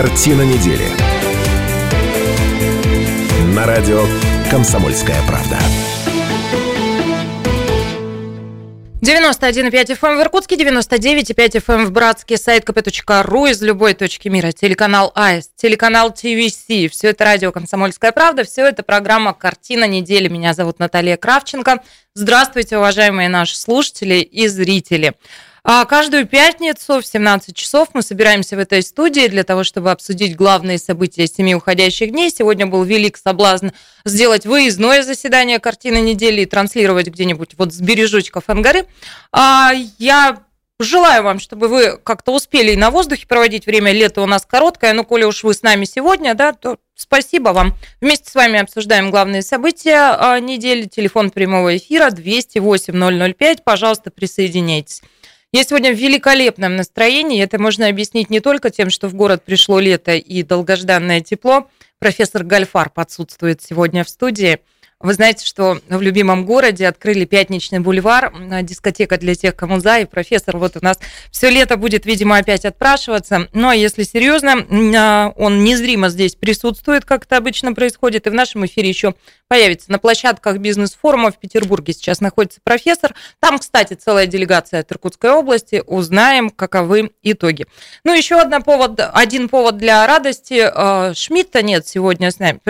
Картина недели. На радио «Комсомольская правда». 91,5 FM в Иркутске, 99,5 FM в Братске, сайт kp.ru из любой точки мира, телеканал АИС, телеканал ТВС, все это радио «Комсомольская правда», все это программа «Картина недели». Меня зовут Наталья Кравченко. Здравствуйте, уважаемые наши слушатели и зрители. А каждую пятницу в 17 часов мы собираемся в этой студии для того, чтобы обсудить главные события семи уходящих дней. Сегодня был велик соблазн сделать выездное заседание картины недели и транслировать где-нибудь вот с бережочков Ангары. Я Желаю вам, чтобы вы как-то успели и на воздухе проводить время. Лето у нас короткое, но коли уж вы с нами сегодня, да, то спасибо вам. Вместе с вами обсуждаем главные события а, недели. Телефон прямого эфира 208 005. Пожалуйста, присоединяйтесь. Я сегодня в великолепном настроении. Это можно объяснить не только тем, что в город пришло лето и долгожданное тепло. Профессор Гальфар отсутствует сегодня в студии. Вы знаете, что в любимом городе открыли пятничный бульвар, дискотека для тех, кому за, и профессор вот у нас все лето будет, видимо, опять отпрашиваться. Но если серьезно, а, он незримо здесь присутствует, как это обычно происходит, и в нашем эфире еще появится на площадках бизнес-форума в Петербурге сейчас находится профессор. Там, кстати, целая делегация от Иркутской области. Узнаем, каковы итоги. Ну, еще один повод, один повод для радости. А, Шмидта нет сегодня с нами.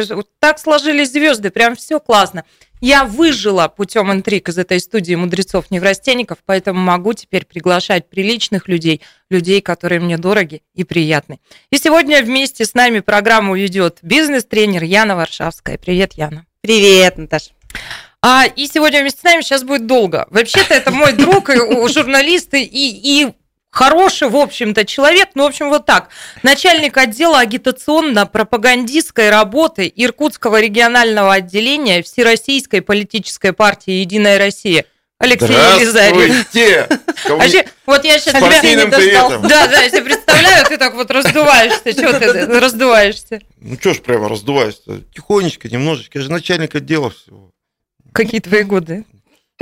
Так сложились звезды, прям все классно классно. Я выжила путем интриг из этой студии мудрецов-неврастенников, поэтому могу теперь приглашать приличных людей, людей, которые мне дороги и приятны. И сегодня вместе с нами программу ведет бизнес-тренер Яна Варшавская. Привет, Яна. Привет, Наташа. А, и сегодня вместе с нами сейчас будет долго. Вообще-то это мой друг, и журналисты, и, и хороший, в общем-то, человек. Ну, в общем, вот так. Начальник отдела агитационно-пропагандистской работы Иркутского регионального отделения Всероссийской политической партии «Единая Россия». Алексей Елизарьев. Вообще, вот я сейчас тебя не достал. Да, да, я себе представляю, ты так вот раздуваешься. Чего ты раздуваешься? Ну, что ж прямо раздуваюсь-то? Тихонечко, немножечко. Я же начальник отдела всего. Какие твои годы?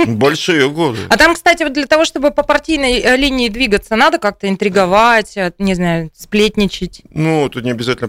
Большие годы. А там, кстати, вот для того, чтобы по партийной э, линии двигаться, надо как-то интриговать, э, не знаю, сплетничать. Ну, тут не обязательно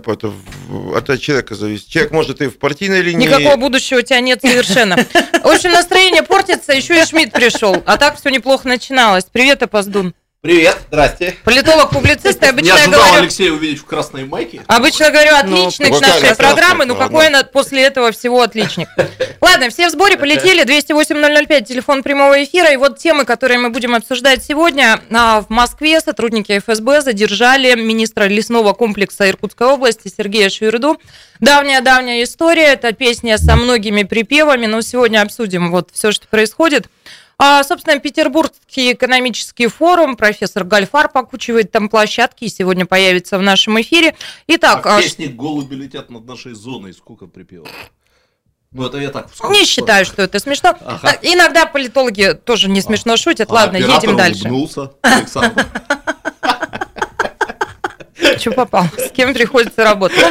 это от человека зависит. Человек может и в партийной линии. Никакого будущего у тебя нет совершенно. В общем, настроение портится, еще и Шмидт пришел. А так все неплохо начиналось. Привет, Опоздун. Привет, здрасте. Политолог-публицист, обычно Не ожидал говорю... Алексея увидеть в красной майке. Обычно говорю отличник ну, нашей программы, ну какой она после этого всего отличник. Ладно, все в сборе, полетели. 208-005, телефон прямого эфира. И вот темы, которые мы будем обсуждать сегодня. А, в Москве сотрудники ФСБ задержали министра лесного комплекса Иркутской области Сергея Швирду. Давняя-давняя история, это песня со многими припевами, но сегодня обсудим вот все, что происходит. А, собственно, Петербургский экономический форум, профессор Гальфар покучивает там площадки и сегодня появится в нашем эфире. Итак, а песни «Голуби летят над нашей зоной» сколько припевов? Ну, это я так Не считаю, что это смешно. Ага. Иногда политологи тоже не смешно шутят. А, Ладно, едем дальше. Улыбнулся, Александр. Что попал? С кем приходится работать?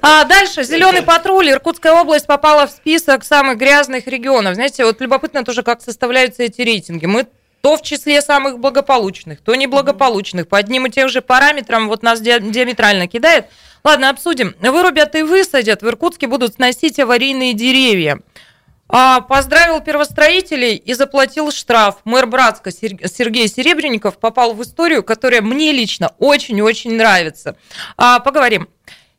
А дальше. Зеленый патруль. Иркутская область попала в список самых грязных регионов. Знаете, вот любопытно тоже, как составляются эти рейтинги. Мы то в числе самых благополучных, то неблагополучных. По одним и тем же параметрам вот нас диаметрально кидает. Ладно, обсудим. Вырубят и высадят. В Иркутске будут сносить аварийные деревья. А, поздравил первостроителей и заплатил штраф. Мэр Братска Сергей Серебренников попал в историю, которая мне лично очень-очень нравится. А, поговорим.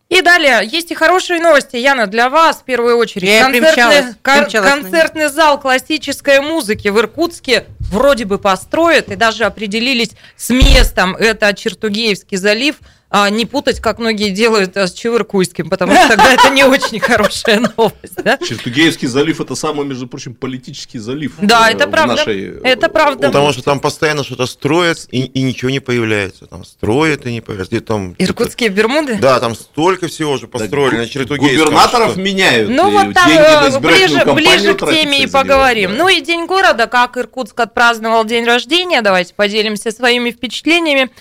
И далее, есть и хорошие новости, Яна, для вас в первую очередь. Я концертный, кон- концертный зал классической музыки в Иркутске вроде бы построят и даже определились с местом. Это Чертугеевский залив – а не путать, как многие делают с Чевыркуйским, потому что тогда это не очень хорошая новость. Да? Чертугеевский залив это самый, между прочим, политический залив. Да, э, это правда. Нашей... Это правда. Потому что там постоянно что-то строят и, и ничего не появляется. Там строят и не появляется. Там, Иркутские Бермуды? Да, там столько всего уже построили на Чертугеевском. Губернаторов что... меняют. Ну вот там э, ближе, ближе к теме и поговорим. Да. Ну и День города, как Иркутск отпраздновал день рождения. Давайте поделимся своими впечатлениями.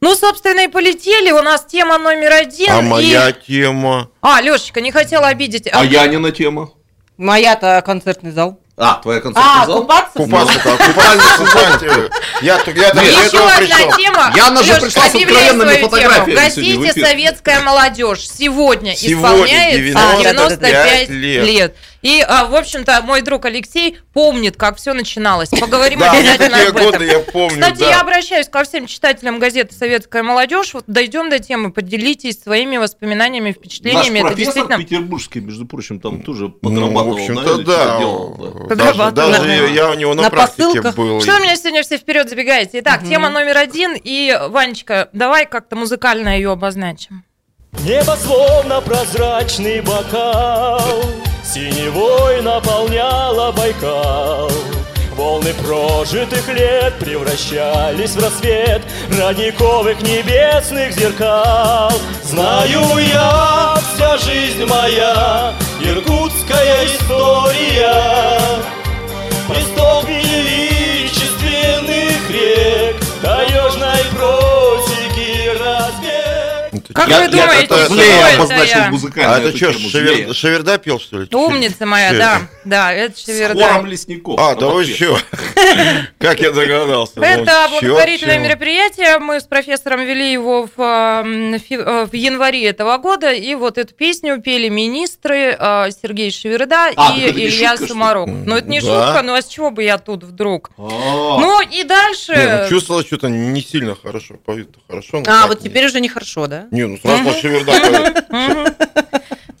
Ну, собственно, и полетели. У нас тема номер один. А и... моя тема? А, Лешечка, не хотела обидеть. А, а Янина тема? Моя-то концертный зал. А, твоя концертный а, зал? купаться? Купаться, да, купальник, Я, я, я, до еще одна пришел. тема. Яна же Лёш, пришла с откровенными фотографиями эфир. «Советская молодежь» сегодня, исполняется 95 95 лет. лет. И, а, в общем-то, мой друг Алексей помнит, как все начиналось. Поговорим Да, обязательно об этом. годы я помню, Кстати, да. я обращаюсь ко всем читателям газеты «Советская молодежь». Вот дойдем до темы, поделитесь своими воспоминаниями, Наш впечатлениями. Это профессор действительно... петербургский, между прочим, там тоже Ну, подрабатывал. в общем-то, да. делал, да. Даже, даже да. я у него на, На практике посылках. был. Что вы меня сегодня все вперед забегаете? Итак, тема номер один. И, Ванечка, давай как-то музыкально ее обозначим. Небо словно прозрачный бокал Синевой наполняла Байкал. Волны прожитых лет превращались в рассвет Родниковых небесных зеркал. Знаю я, вся жизнь моя Иркутская история. Престол Как Я- вы я думаете, это что это обозначил я? музыкально А это что, шевер... Шеверда пел, что ли? Умница моя, да. это? Да, это С Шеверда. хором лесников. А, да вы что? Как я догадался? Это Ну, чё, благотворительное мероприятие. Мы с профессором вели его в, э, в январе этого года. И вот эту песню пели министры э, Сергей Шеверда А, и это не Илья? Сумарок. Ну, это не Да. шутка, ну а с чего бы я тут вдруг? А, Ну и дальше... Не, ну, чувствовалось, что-то не сильно хорошо. Хорошо, но А, вот не- теперь уже нехорошо, да? Не, ну сразу Шеверда.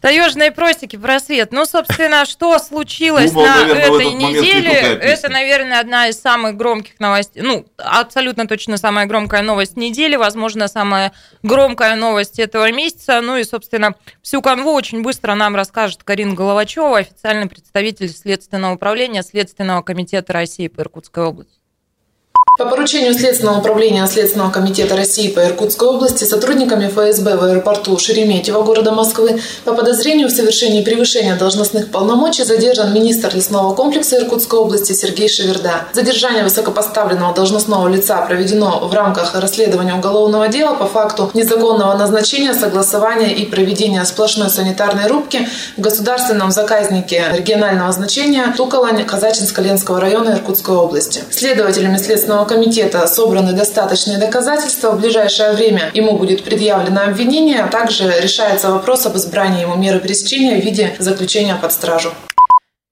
Таежные просеки, просвет. Ну, собственно, что случилось Думал, на наверное, этой неделе? Это, наверное, одна из самых громких новостей. Ну, абсолютно точно самая громкая новость недели. Возможно, самая громкая новость этого месяца. Ну и, собственно, всю канву очень быстро нам расскажет Карина Головачева, официальный представитель Следственного управления Следственного комитета России по Иркутской области. По поручению Следственного управления Следственного комитета России по Иркутской области сотрудниками ФСБ в аэропорту Шереметьево города Москвы по подозрению в совершении превышения должностных полномочий задержан министр лесного комплекса Иркутской области Сергей Шеверда. Задержание высокопоставленного должностного лица проведено в рамках расследования уголовного дела по факту незаконного назначения, согласования и проведения сплошной санитарной рубки в государственном заказнике регионального значения Туколань Казачинско-Ленского района Иркутской области. Следователями Следственного комитета собраны достаточные доказательства. В ближайшее время ему будет предъявлено обвинение, а также решается вопрос об избрании ему меры пресечения в виде заключения под стражу.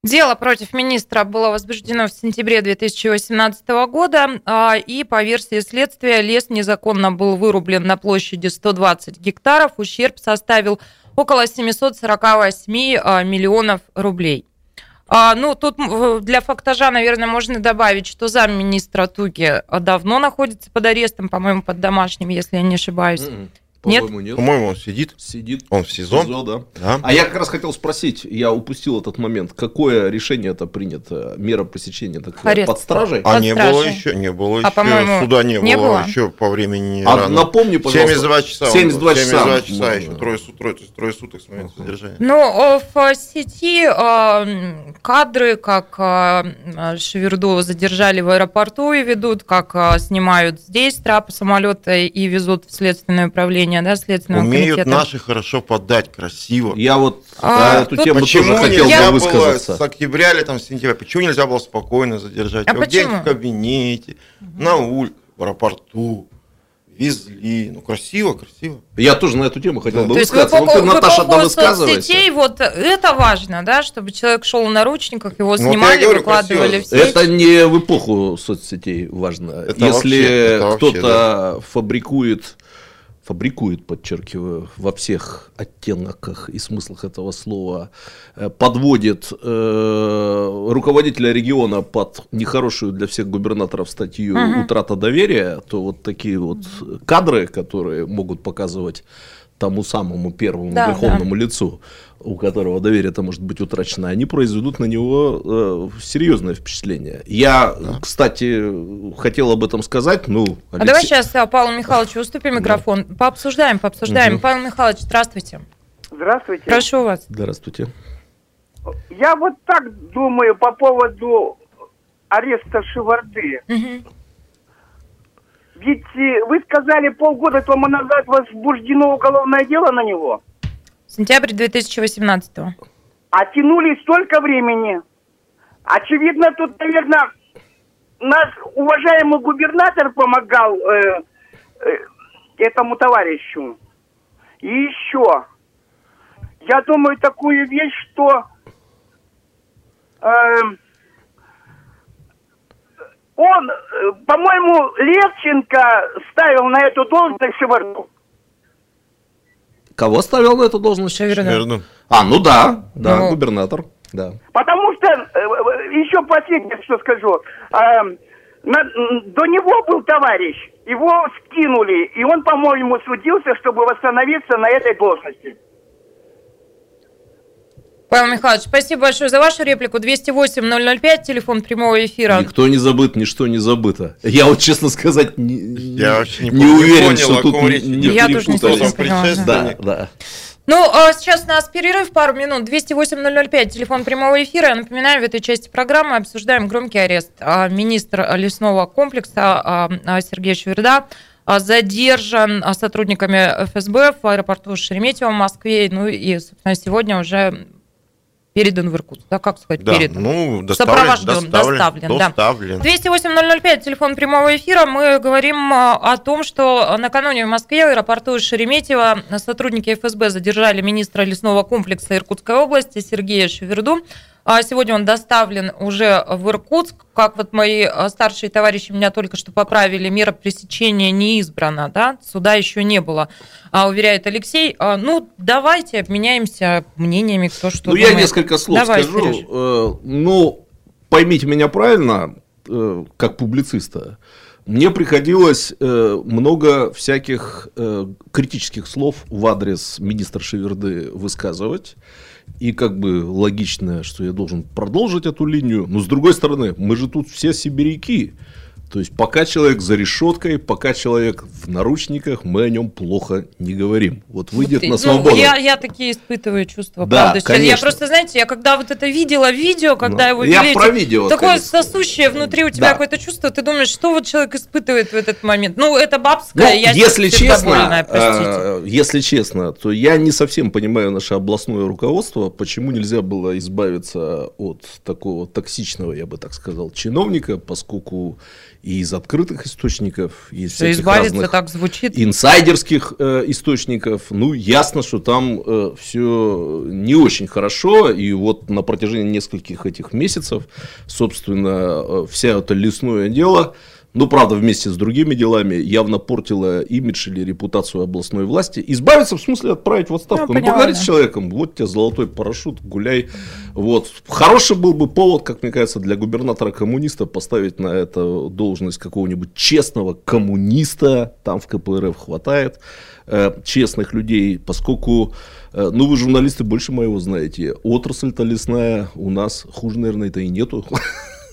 Дело против министра было возбуждено в сентябре 2018 года, а, и по версии следствия лес незаконно был вырублен на площади 120 гектаров, ущерб составил около 748 а, миллионов рублей. А, ну, тут для фактажа, наверное, можно добавить, что замминистра Туги давно находится под арестом, по-моему, под домашним, если я не ошибаюсь. М-м. Нет? По-моему, нет. По-моему, он сидит. Сидит. Он в СИЗО. СИЗО, да. Да. А я как раз хотел спросить, я упустил этот момент, какое решение это принято, мера пресечения такая, Арест. под стражей? А Под не стражей. было еще, не было А, еще, по-моему, суда не, не было, было? еще по времени А рано. напомни, пожалуйста. 72 часа. он 72 был, часа. 72 часа еще, трое, трое, трое суток с момента задержания. Ну, в сети м, кадры, как э, Шеверду задержали в аэропорту и ведут, как э, снимают здесь трапы самолета и везут в следственное управление, да, следственного Умеют комитета. наши хорошо подать, красиво. Я вот А, на эту тему Почему тоже хотел бы было высказаться. с октября или там с сентября? Почему нельзя было спокойно задержать? А его где-нибудь почему? в кабинете, на улице, в аэропорту. Везли. Ну, красиво, красиво. Я тоже на эту тему хотел бы То высказаться. Вот эпоху, ты, Наташа, эпоху высказывайся. соцсетей вот это важно, да, чтобы человек шел в наручниках, его Ну, вот снимали, говорю, выкладывали в красиво. сеть. Это не в эпоху соцсетей важно. Это Если вообще- это вообще, кто-то фабрикует, фабрикует, подчеркиваю, во всех оттенках и смыслах этого слова, э, подводит э, руководителя региона под нехорошую для всех губернаторов статью «Утрата доверия», то вот такие вот кадры, которые могут показывать тому самому первому Да, верховному лицу, у которого доверие-то может быть утрачено, они произведут на него э, серьезное впечатление. Я, кстати, хотел об этом сказать. Ну, А давай сейчас а, Павлу Михайловичу уступим микрофон. Пообсуждаем, пообсуждаем. Павел Михайлович, здравствуйте. Здравствуйте. Прошу вас. Здравствуйте. Я вот так думаю по поводу ареста Шеварды. Мгм. Ведь э, вы сказали, полгода тому назад возбуждено уголовное дело на него, Сентябрь 2018 а тянули столько времени. Очевидно, тут, наверное, наш уважаемый губернатор помогал э, э, этому товарищу. И еще, я думаю, такую вещь, что э, он, по-моему, Левченко ставил на эту должность Шеварду. Кого ставил на эту должность? Шеверина. Верно. А, ну да, да, Ну. губернатор, да. Потому что, э, э, еще последнее, что скажу, э, на- до него был товарищ, его скинули, и он, по-моему, судился, чтобы восстановиться на этой должности. Павел Михайлович, спасибо большое за вашу реплику. 208-005, телефон прямого эфира. Никто не забыт, ничто не забыто. Я вот, честно сказать, не, Я вообще не не уверен, понял, что тут речь не. Я тоже не совсем да. Да. Ну, а сейчас у нас перерыв пару минут. 208-005, телефон прямого эфира. Я напоминаю, в этой части программы обсуждаем громкий арест. А, Министр лесного комплекса а, а, Сергей Шверда задержан сотрудниками ФСБ в аэропорту Шереметьево в Москве. Ну и, собственно, сегодня уже передан в Иркутск. Да, как сказать, Да, передан? ну, доставлен, Сопровожден, доставлен, доставлен, да. доставлен. 208-005, телефон прямого эфира. Мы говорим а, о том, что накануне в Москве в аэропорту Шереметьево сотрудники ФСБ задержали министра лесного комплекса Иркутской области Сергея Шеверду. А Сегодня он доставлен уже в Иркутск. Как вот мои а, старшие товарищи меня только что поправили, мера пресечения не избрана, да, суда еще не было, а, уверяет Алексей. А, Ну, давайте обменяемся мнениями, кто что Ну, я думает. несколько слов Давай, скажу. Сереж. Э, Ну, поймите меня правильно, э, как публициста. Мне приходилось э, много всяких э, критических слов в адрес министра Шеверды высказывать. И как бы логично, что я должен продолжить эту линию. Но с другой стороны, мы же тут все сибиряки. То есть, пока человек за решеткой, пока человек в наручниках, мы о нем плохо не говорим. Вот выйдет Ты- на ну, свободу. я, я такие испытываю чувства, Да, правда. сейчас. Я конечно. просто, знаете, я когда вот это видела видео, когда Ну, его я про видео, такое конечно. сосущее внутри у тебя Да. какое-то чувство, ты думаешь, что вот человек испытывает в этот момент. Ну, это бабское, Ну, я если честно, простите. э, если честно, то я не совсем понимаю наше областное руководство, почему нельзя было избавиться от такого токсичного, я бы так сказал, чиновника, поскольку и из открытых источников есть Что всяких избавиться разных так звучит. инсайдерских э, источников, ну, ясно, что там все не очень хорошо, и вот на протяжении нескольких этих месяцев, собственно, э, вся это лесное дело, ну, правда, вместе с другими делами, явно портила имидж или репутацию областной власти. Избавиться, в смысле, отправить в отставку. Ну, Ну, поговорить с человеком, вот тебе золотой парашют, гуляй. Вот. Хороший был бы повод, как мне кажется, для губернатора-коммуниста поставить на эту должность какого-нибудь честного коммуниста, там в КПРФ хватает э, честных людей, поскольку, э, ну, вы журналисты больше моего знаете, отрасль-то лесная у нас хуже, наверное, это и нету.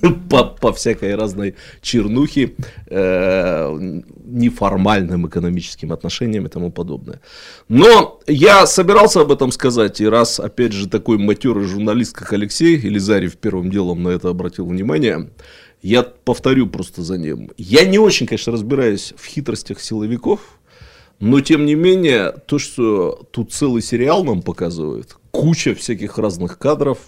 По, по всякой разной чернухе, э, неформальным экономическим отношениям и тому подобное. Но я собирался об этом сказать, и раз, опять же, такой матерый журналист, как Алексей Елизарев первым делом на это обратил внимание, я повторю просто за ним. Я не очень, конечно, разбираюсь в хитростях силовиков, но, тем не менее, то, что тут целый сериал нам показывают, куча всяких разных кадров,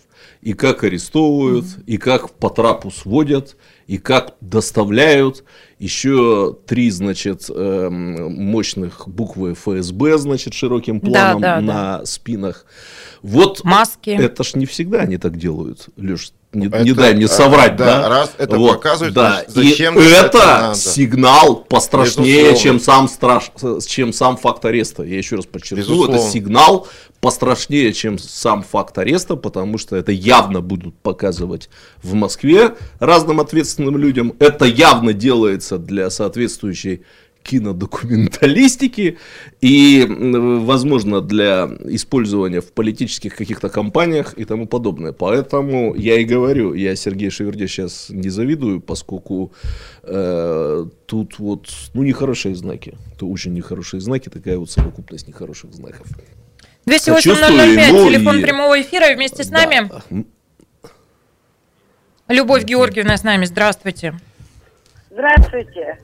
и как арестовывают, и как по трапу сводят, и как доставляют. Еще три, значит, эм, мощных буквы ФСБ, значит, широким планом да, на спинах. Вот Маски. это ж не всегда они так делают, Леш. Не, Это, не дай мне а, соврать, да, да? раз это Вот, показывают, да. значит, зачем И это это сигнал пострашнее, Безусловно. чем сам, страш... чем сам факт ареста. Я еще раз подчеркну, это Безусловно. сигнал пострашнее, чем сам факт ареста, потому что это явно будут показывать в Москве разным ответственным людям. Это явно делается для соответствующей кинодокументалистики и, возможно, для использования в политических каких-то кампаниях и тому подобное. Поэтому я и говорю, я Сергею Шеверде сейчас не завидую, поскольку э, тут вот, ну, нехорошие знаки. Это очень нехорошие знаки, такая вот совокупность нехороших знаков. 208-005, Сочувствую, ну телефон и- прямого эфира, вместе с нами Да. М, Любовь Георгиевна с нами, здравствуйте. Здравствуйте.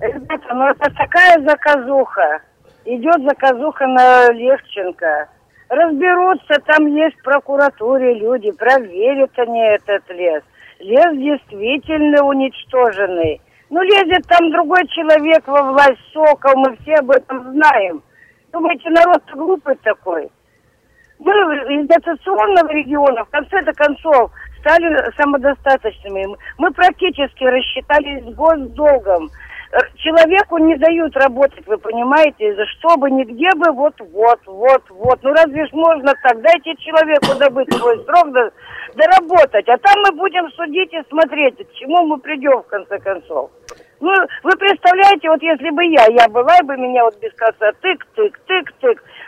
Ребята, ну это такая заказуха. Идет заказуха на Левченко. Разберутся, там есть в прокуратуре люди, проверят они этот лес. Лес действительно уничтоженный. Ну, лезет там другой человек во власть, Сокол, мы все об этом знаем. Думаете, народ глупый такой? Мы из дотационного региона, в конце-то концов, стали самодостаточными. Мы практически рассчитались с госдолгом. Человеку не дают работать, вы понимаете, за что бы, нигде бы, вот, вот, вот, вот. Ну разве ж можно так? Дайте человеку добыть свой срок, доработать. А там мы будем судить и смотреть, к чему мы придем в конце концов. Ну, вы представляете, вот если бы я, я была бы меня вот без конца тык,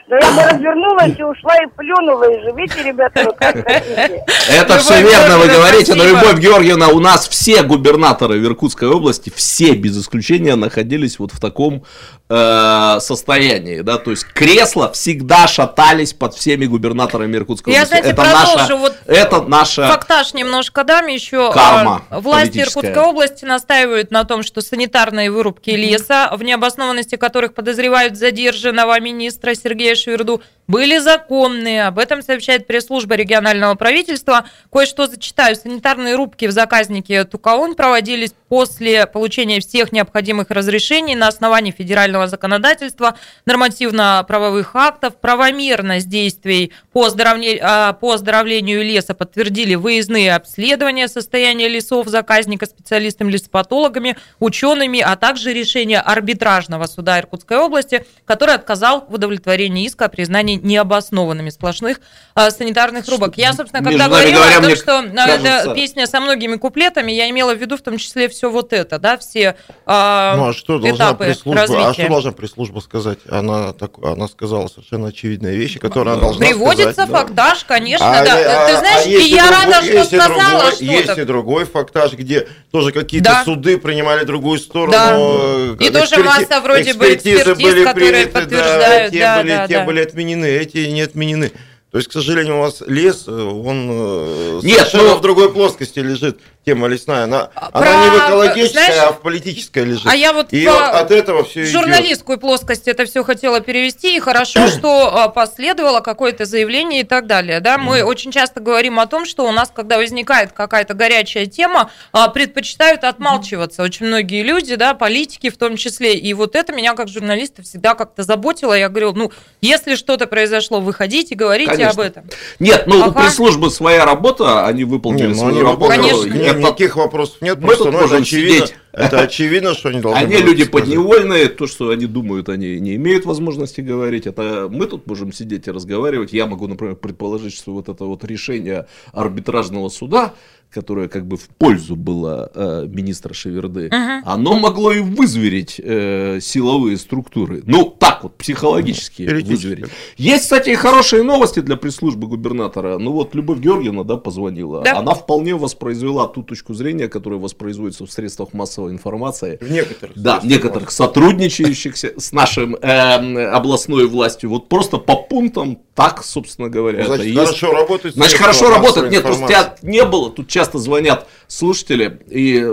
тык, да я бы развернулась и ушла и плюнула, и живите, ребята, вы как хотите. Это все верно вы говорите, но. Любовь Георгиевна, у нас все губернаторы в Иркутской области, все без исключения находились вот в таком э, состоянии, да, то есть кресла всегда шатались под всеми губернаторами Иркутской Я, области. знаете, это продолжу, наша, вот это наша Фактаж немножко дам еще. Карма А, Власти. Иркутской области настаивают на том, что санитарные вырубки леса, в необоснованности которых подозревают задержанного министра Сергея Шверду, были законные. Об этом сообщает пресс-служба регионального правительства. Кое-что зачитаю. Санитарные рубки в заказнике Тукаун проводились после получения всех необходимых разрешений на основании федерального законодательства, нормативно-правовых актов, правомерность действий по, оздоровне- а, по оздоровлению леса подтвердили выездные обследования состояния лесов заказника специалистами-лесопатологами, учеными, а также решение арбитражного суда Иркутской области, который отказал в удовлетворении иска о признании необоснованными сплошных а, санитарных рубок. Я, собственно, когда говорила говоря, о том, что а, кажется- песня со многими куплетами, я имела в виду в том числе все вот это, да, все а, Ну а что должна этапы пресс-служба? А что развития. должна пресс-служба сказать? Она так, она сказала совершенно очевидные вещи, которые она должна Приводится сказать. да. фактаж, конечно, А, да. а- Ты знаешь, а есть и я другой- рада, что есть сказала другой- Есть что-то. и другой фактаж, где тоже какие-то Да. суды принимали другую сторону. Да. э, И тоже эксперти- масса вроде бы экспертизы экспертиз, были которые приняты, да, подтверждают, те да, были, да, те да. были отменены, эти не отменены. То есть, к сожалению, у вас лес, э, он э, Нет, совершенно ну- в другой плоскости лежит, тема лесная. Она, А, она не в про- экологической, знаешь, а в политической лежит. а я вот И по- вот от этого все журналистскую плоскость это все хотела перевести, и хорошо, что а, последовало какое-то заявление и так далее. Да? Мы очень часто говорим о том, что у нас, когда возникает какая-то горячая тема, а, предпочитают отмалчиваться. Очень многие люди, да, политики в том числе. И вот это меня как журналиста всегда как-то заботило. Я говорю, ну, если что-то произошло, выходите, говорите Конечно. об этом. Нет, ну у Ага. пресс-службы своя работа, они выполнили Не, ну, свою они работу. Конечно. Нет, это- никаких вопросов нет. Мы просто, тут ну, это можем очевидно, сидеть. это очевидно, что они должны Они люди сказать. подневольные, то, что они думают, они не имеют возможности говорить. Это мы тут можем сидеть и разговаривать. Я могу, например, предположить, что вот это вот решение арбитражного суда, которое как бы в пользу было э, министра Шеверды, оно могло и вызверить э, силовые структуры. Ну, так вот, психологически вызверить. Есть, кстати, и хорошие новости для пресс-службы губернатора. Ну вот Любовь Георгиевна, да, позвонила. Да. Она вполне воспроизвела ту точку зрения, которая воспроизводится в средствах массовой информации. В некоторых. Да, случаях. некоторых сотрудничающих с нашим эм, областной властью. Вот просто по пунктам так, собственно говоря, Ну, это Значит, и есть. хорошо работает. Значит, хорошо работает. Нет, просто тебя не было. Тут часто звонят слушатели и э,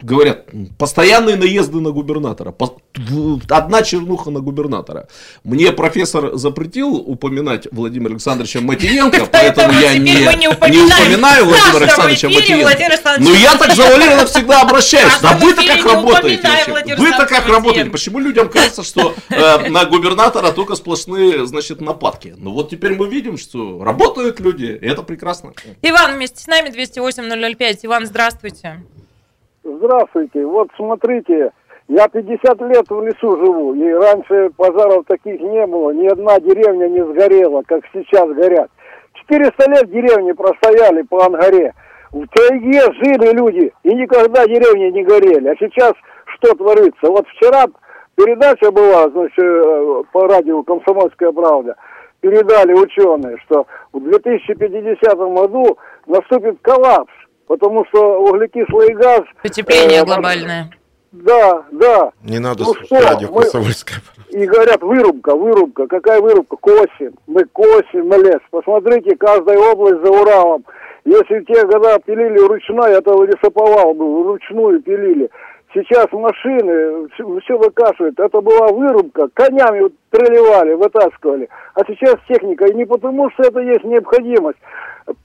говорят, постоянные наезды на губернатора. Одна чернуха на губернатора. Мне профессор запретил упоминать Владимира Александровича Матиенко, поэтому я не, не упоминаю Владимира Александровича Матиенко. Но я так завуалированно всегда обращаюсь. Да вы-то как работаете Вы-то как работаете? Почему людям кажется, что э, на губернатора только сплошные, значит, нападки? Ну вот теперь мы видим, что работают люди, и это прекрасно. Иван вместе с нами 208-005. Иван, здравствуйте. Здравствуйте. Вот смотрите, я 50 лет в лесу живу, и раньше пожаров таких не было, ни одна деревня не сгорела, как сейчас горят. 400 лет деревни простояли по Ангаре. В тайге жили люди, и никогда деревни не горели. А сейчас что творится? Вот вчера передача была, значит, э, по радио «Комсомольская правда». Передали ученые, что в 2050 году наступит коллапс, потому что углекислый газ... Потепление э, глобальное. Да, да. Не надо Ну что, радио. И говорят, вырубка, вырубка. Какая вырубка? Косим. Мы косим лес. Посмотрите, каждая область за Уралом. Если в те года пилили ручной, это лесоповал был, вручную пилили. Сейчас машины все выкашивают. Это была вырубка. Конями вот проливали, вытаскивали. А сейчас техника. И не потому, что это есть необходимость.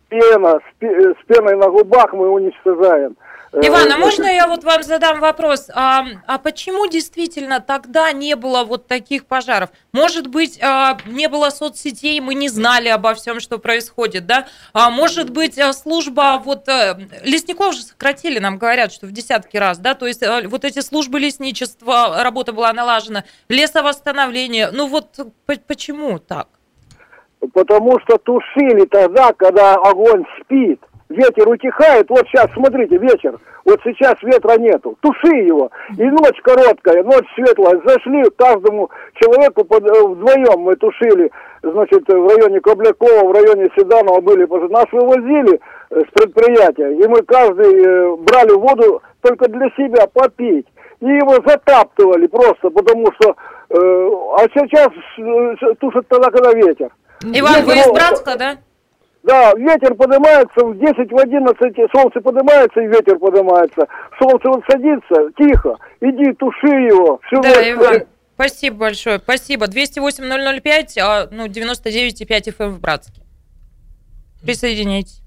Пена, с, пе- с пеной на губах мы уничтожаем. Э, Иван, а э, можно я вот вам задам вопрос? А, а почему действительно тогда не было вот таких пожаров? Может быть, а, не было соцсетей, мы не знали обо всем, что происходит, да? А, может быть, а, служба вот а, лесников же сократили, нам говорят, что в десятки раз, да? То есть вот эти службы лесничества, работа была налажена, лесовосстановление. Ну вот по- почему так? Потому что тушили тогда, когда огонь спит. Ветер утихает, вот сейчас, смотрите, вечер, вот сейчас ветра нету, туши его, и ночь короткая, ночь светлая, зашли каждому человеку под, э, вдвоем. Мы тушили, значит, в районе Коблякова, в районе Седанова были, нас вывозили э, с предприятия, и мы каждый э, брали воду только для себя попить, и его затаптывали просто, потому что, э, а сейчас тушат тогда, когда ветер. Иван, вы из Братска, да? Да, ветер поднимается в 10, в 11, солнце поднимается и ветер поднимается. Солнце вот садится, тихо, иди туши его. Всю Да, ночь. Иван, спасибо большое, спасибо. 208-005, а, ну, 99,5 FM в Братске. Присоединяйтесь.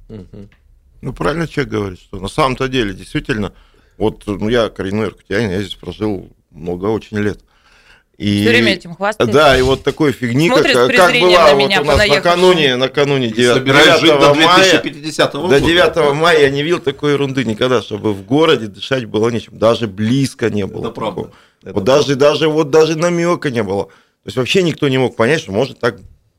Ну, правильно человек говорит, что на самом-то деле, действительно, вот ну, я коренной иркутянин, я здесь прожил много очень лет. И, Всё время этим хвастаешься. Да, и вот такой фигни, как, Смотрит как была на вот меня, у нас накануне, накануне 9, Собираюсь жить до 9 мая, 2050 до года. 9 мая я не видел такой ерунды никогда, чтобы в городе дышать было нечем. Даже близко не было. Это правда. такого. Это вот даже, даже, вот даже намека не было. То есть вообще никто не мог понять, что может так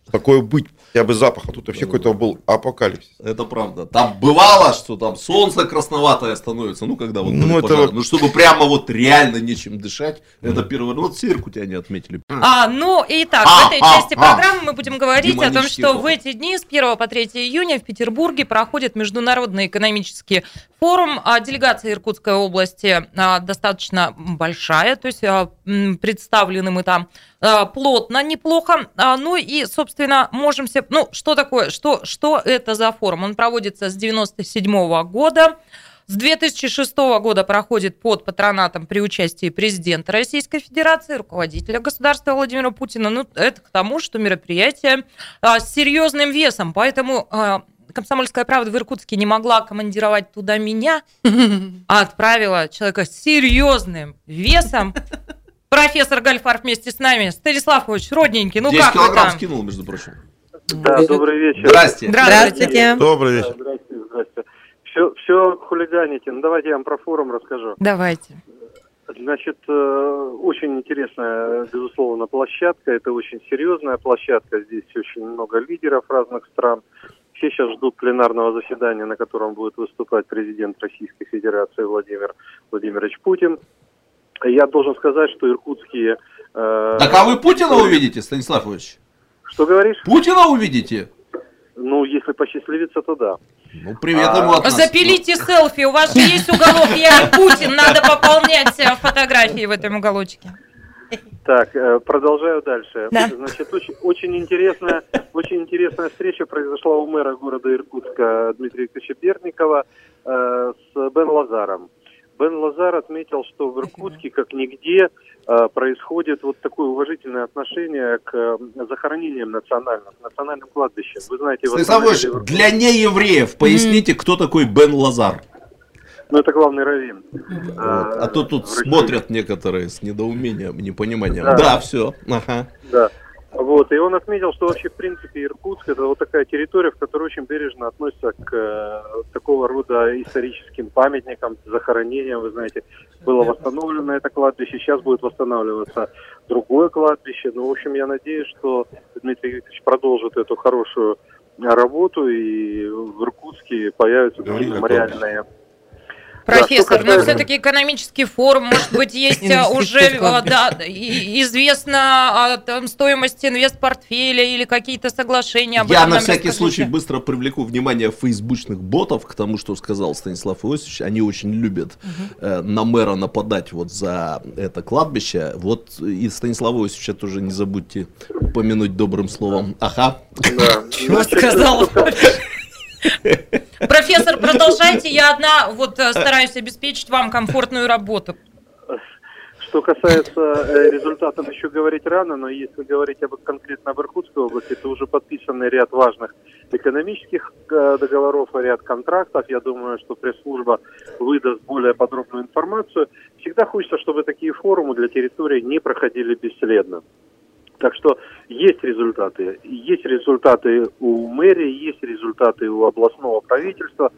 такое быть. Хотя бы запах, а тут вообще какой-то был апокалипсис. Это правда. Там бывало, что там солнце красноватое становится, ну когда вот Ну, это Ну чтобы прямо вот реально нечем дышать, это первое. Ну вот Серку тебя не отметили. А, ну, итак, А, в этой а, части а. программы мы будем говорить о том, что в эти дни с 1 по 3 июня в Петербурге проходит Международный экономический форум. А Делегация Иркутской области а, достаточно большая, то есть а, представлены мы там плотно, неплохо. Ну и, собственно, можем себе... Ну, что такое, что, что это за форум? Он проводится с 97 года. С 2006 года проходит под патронатом при участии президента Российской Федерации, руководителя государства Владимира Путина. Ну, это к тому, что мероприятие а, с серьезным весом. Поэтому а, Комсомольская правда в Иркутске не могла командировать туда меня, а отправила человека с серьезным весом. Профессор Гальфар вместе с нами. Станислав Ильич, родненький, ну 10 как вы там? скинул, между прочим. Да, добрый вечер. Здрасте. Здравствуйте. Добрый вечер. Здрасте, здрасте. Все, все хулиганите. Ну, давайте я вам про форум расскажу. Давайте. Значит, э, очень интересная, безусловно, площадка. Это очень серьезная площадка. Здесь очень много лидеров разных стран. Все сейчас ждут пленарного заседания, на котором будет выступать президент Российской Федерации Владимир Владимирович Путин. Я должен сказать, что иркутские... э, Так а вы Путина увидите, Станислав Ильич? Что говоришь? Путина увидите? Ну, если посчастливится, то да. Ну, привет А, ему от нас. Запилите селфи, у вас же есть уголок, я Путин, надо пополнять э, фотографии в этом уголочке. Так, э, продолжаю дальше. Да. Значит, очень, очень интересная, очень интересная встреча произошла у мэра города Иркутска Дмитрия Викторовича Берникова э, с Бен Лазаром. Бен Лазар отметил, что в Иркутске, как нигде, э, происходит вот такое уважительное отношение к э, захоронениям национальным, к национальным кладбищам. Вы знаете, Станислав Ильич, для неевреев поясните, кто такой Бен Лазар. Ну это главный раввин. Вот. А то тут смотрят некоторые с недоумением, непониманием. Да. Да, все. Ага. Да. Вот, и он отметил, что вообще, в принципе, Иркутск это вот такая территория, в которой очень бережно относятся к э, такого рода историческим памятникам, захоронениям. Вы знаете, было восстановлено это кладбище, сейчас будет восстанавливаться другое кладбище. Ну, в общем, я надеюсь, что Дмитрий Викторович продолжит эту хорошую работу, и в Иркутске появятся Говори мемориальные Профессор, что но касается- все-таки экономический форум, может быть, есть а, уже а, да, известно а, там, стоимость инвестпортфеля или какие-то соглашения об Я этом на всякий расскажите. случай быстро привлеку внимание фейсбучных ботов к тому, что сказал Станислав Иосифович. Они очень любят э, на мэра нападать вот за это кладбище. Вот и Станислава Иосифовича тоже не забудьте упомянуть добрым словом. Ага. Да. Чего сказал? Профессор, продолжайте. Я одна вот э, стараюсь обеспечить вам комфортную работу. Что касается э, результатов, еще говорить рано, но если говорить об конкретно об Иркутской области, то уже подписаны ряд важных экономических э, договоров ряд контрактов. Я думаю, что пресс-служба выдаст более подробную информацию. Всегда хочется, чтобы такие форумы для территории не проходили бесследно. Так что есть результаты. Есть результаты у мэрии, есть результаты у областного правительства.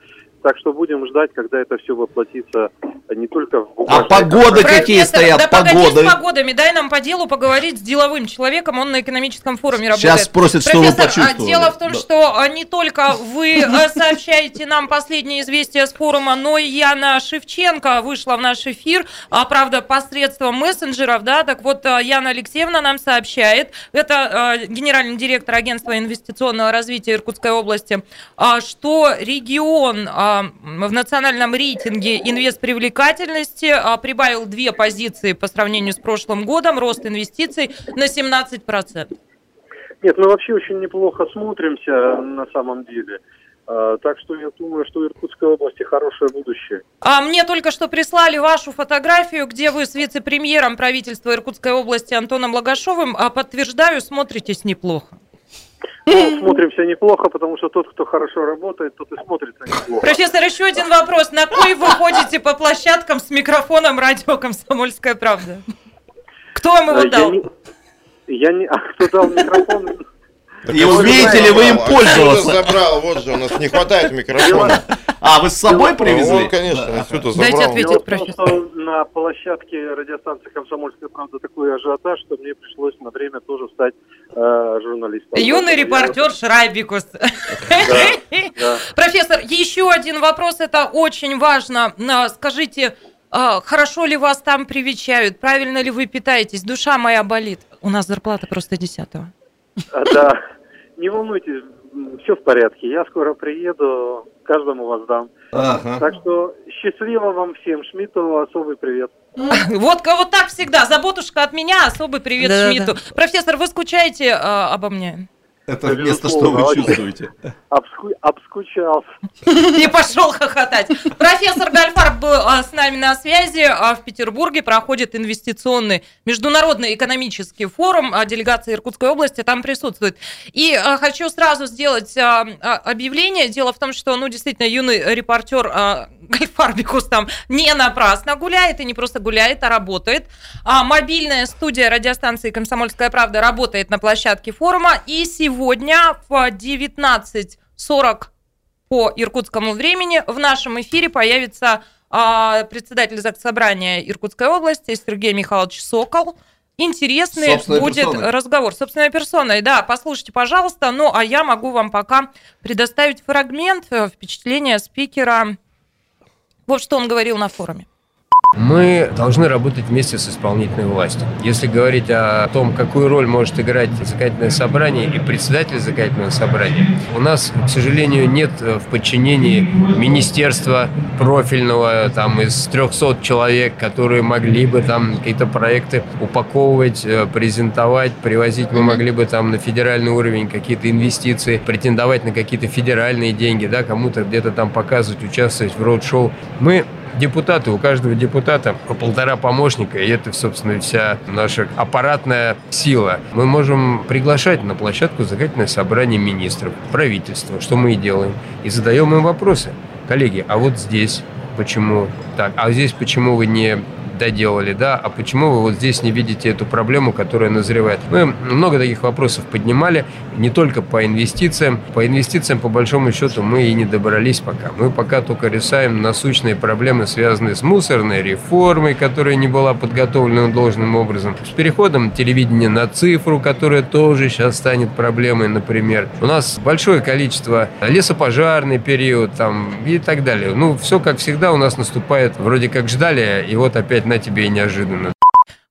Так что будем ждать, когда это все воплотится не только в А погоды какие Профессор, стоят? Да погоди Погоды. с погодами, дай нам по делу поговорить с деловым человеком, он на экономическом форуме работает. Сейчас спросят, что вы Профессор, а почувствовали. дело в том, Да. что а, не только вы а, сообщаете нам последние известия с форума, но и Яна Шевченко вышла в наш эфир, а, правда, посредством мессенджеров, да, так вот а, Яна Алексеевна нам сообщает, это а, генеральный директор агентства инвестиционного развития Иркутской области, а, что регион а, в национальном рейтинге инвестпривлекательности а, прибавил две позиции по сравнению с прошлым годом, рост инвестиций на 17%. Нет, мы вообще очень неплохо смотримся на самом деле. А, Так что я думаю, что у Иркутской области хорошее будущее. А мне только что прислали вашу фотографию, где вы с вице-премьером правительства Иркутской области Антоном Лагашовым, а подтверждаю, смотритесь неплохо. Ну, смотримся неплохо, потому что тот, кто хорошо работает, тот и смотрится неплохо. Профессор, еще один вопрос. На кой вы ходите по площадкам с микрофоном радио «Комсомольская правда»? Кто вам его я дал? не- Я не... А кто дал микрофон? И умеете ли вы им А пользоваться? забрал, вот же, у нас не хватает микрофона. А, вы с собой привезли? конечно, отсюда Дайте забрал. ответить. В том, профессор. На площадке радиостанции «Комсомольская правда» такой ажиотаж, что мне пришлось на время тоже стать э, журналистом. Юный Поэтому я- репортер Шрайбикус. да. Профессор, еще один вопрос, это очень важно. Скажите, а, хорошо ли вас там привечают, правильно ли вы питаетесь? Душа моя болит. У нас зарплата просто десятого. А, Да, не волнуйтесь, все в порядке. Я скоро приеду, каждому воздам. Ага. Так что счастливо вам всем. Шмидту особый привет. Вот, вот так всегда. Заботушка от меня, особый привет Да-да-да. Шмидту. Профессор, вы скучаете а, обо мне? Это вместо что вы чувствуете? Обску- Обскучался. И пошел хохотать. Профессор Гальфарб был а, с нами на связи. А, в Петербурге проходит инвестиционный международный экономический форум. а, Делегация Иркутской области там присутствует. И хочу сразу сделать объявление. Дело в том, что, ну, действительно, юный репортер Гальфарбикус там не напрасно гуляет, и не просто гуляет, а работает. А мобильная студия радиостанции «Комсомольская правда» работает на площадке форума. И сегодня в 19.40 по иркутскому времени в нашем эфире появится а, председатель ЗАГС Собрания Иркутской области Сергей Михайлович Сокол. Интересный Собственной будет персоной. разговор. Собственной персоной, да, послушайте, пожалуйста. Ну, а я могу вам пока предоставить фрагмент э, впечатления спикера. Вот что он говорил на форуме. Мы должны работать вместе с исполнительной властью. Если говорить о том, какую роль может играть законодательное собрание и председатель законодательного собрания, у нас, к сожалению, нет э, в подчинении министерства профильного там из 300 человек, которые могли бы там какие-то проекты упаковывать, э, презентовать, привозить. Мы могли бы там на федеральный уровень какие-то инвестиции, претендовать на какие-то федеральные деньги, да, кому-то где-то там показывать, участвовать в роуд-шоу. Мы депутаты, у каждого депутата по полтора помощника, и это, собственно, вся наша аппаратная сила. Мы можем приглашать на площадку законодательное собрание министров, правительства, что мы и делаем, и задаем им вопросы. Коллеги, а вот здесь почему так? А здесь почему вы не доделали, да? А почему вы вот здесь не видите эту проблему, которая назревает? Мы много таких вопросов поднимали, не только по инвестициям. По инвестициям, по большому счету, мы и не добрались пока. Мы пока только решаем насущные проблемы, связанные с мусорной реформой, которая не была подготовлена должным образом, с переходом телевидения на цифру, которая тоже сейчас станет проблемой, например. У нас большое количество лесопожарный период там и так далее. Ну, все как всегда у нас наступает, вроде как ждали, и вот опять на тебе и неожиданно.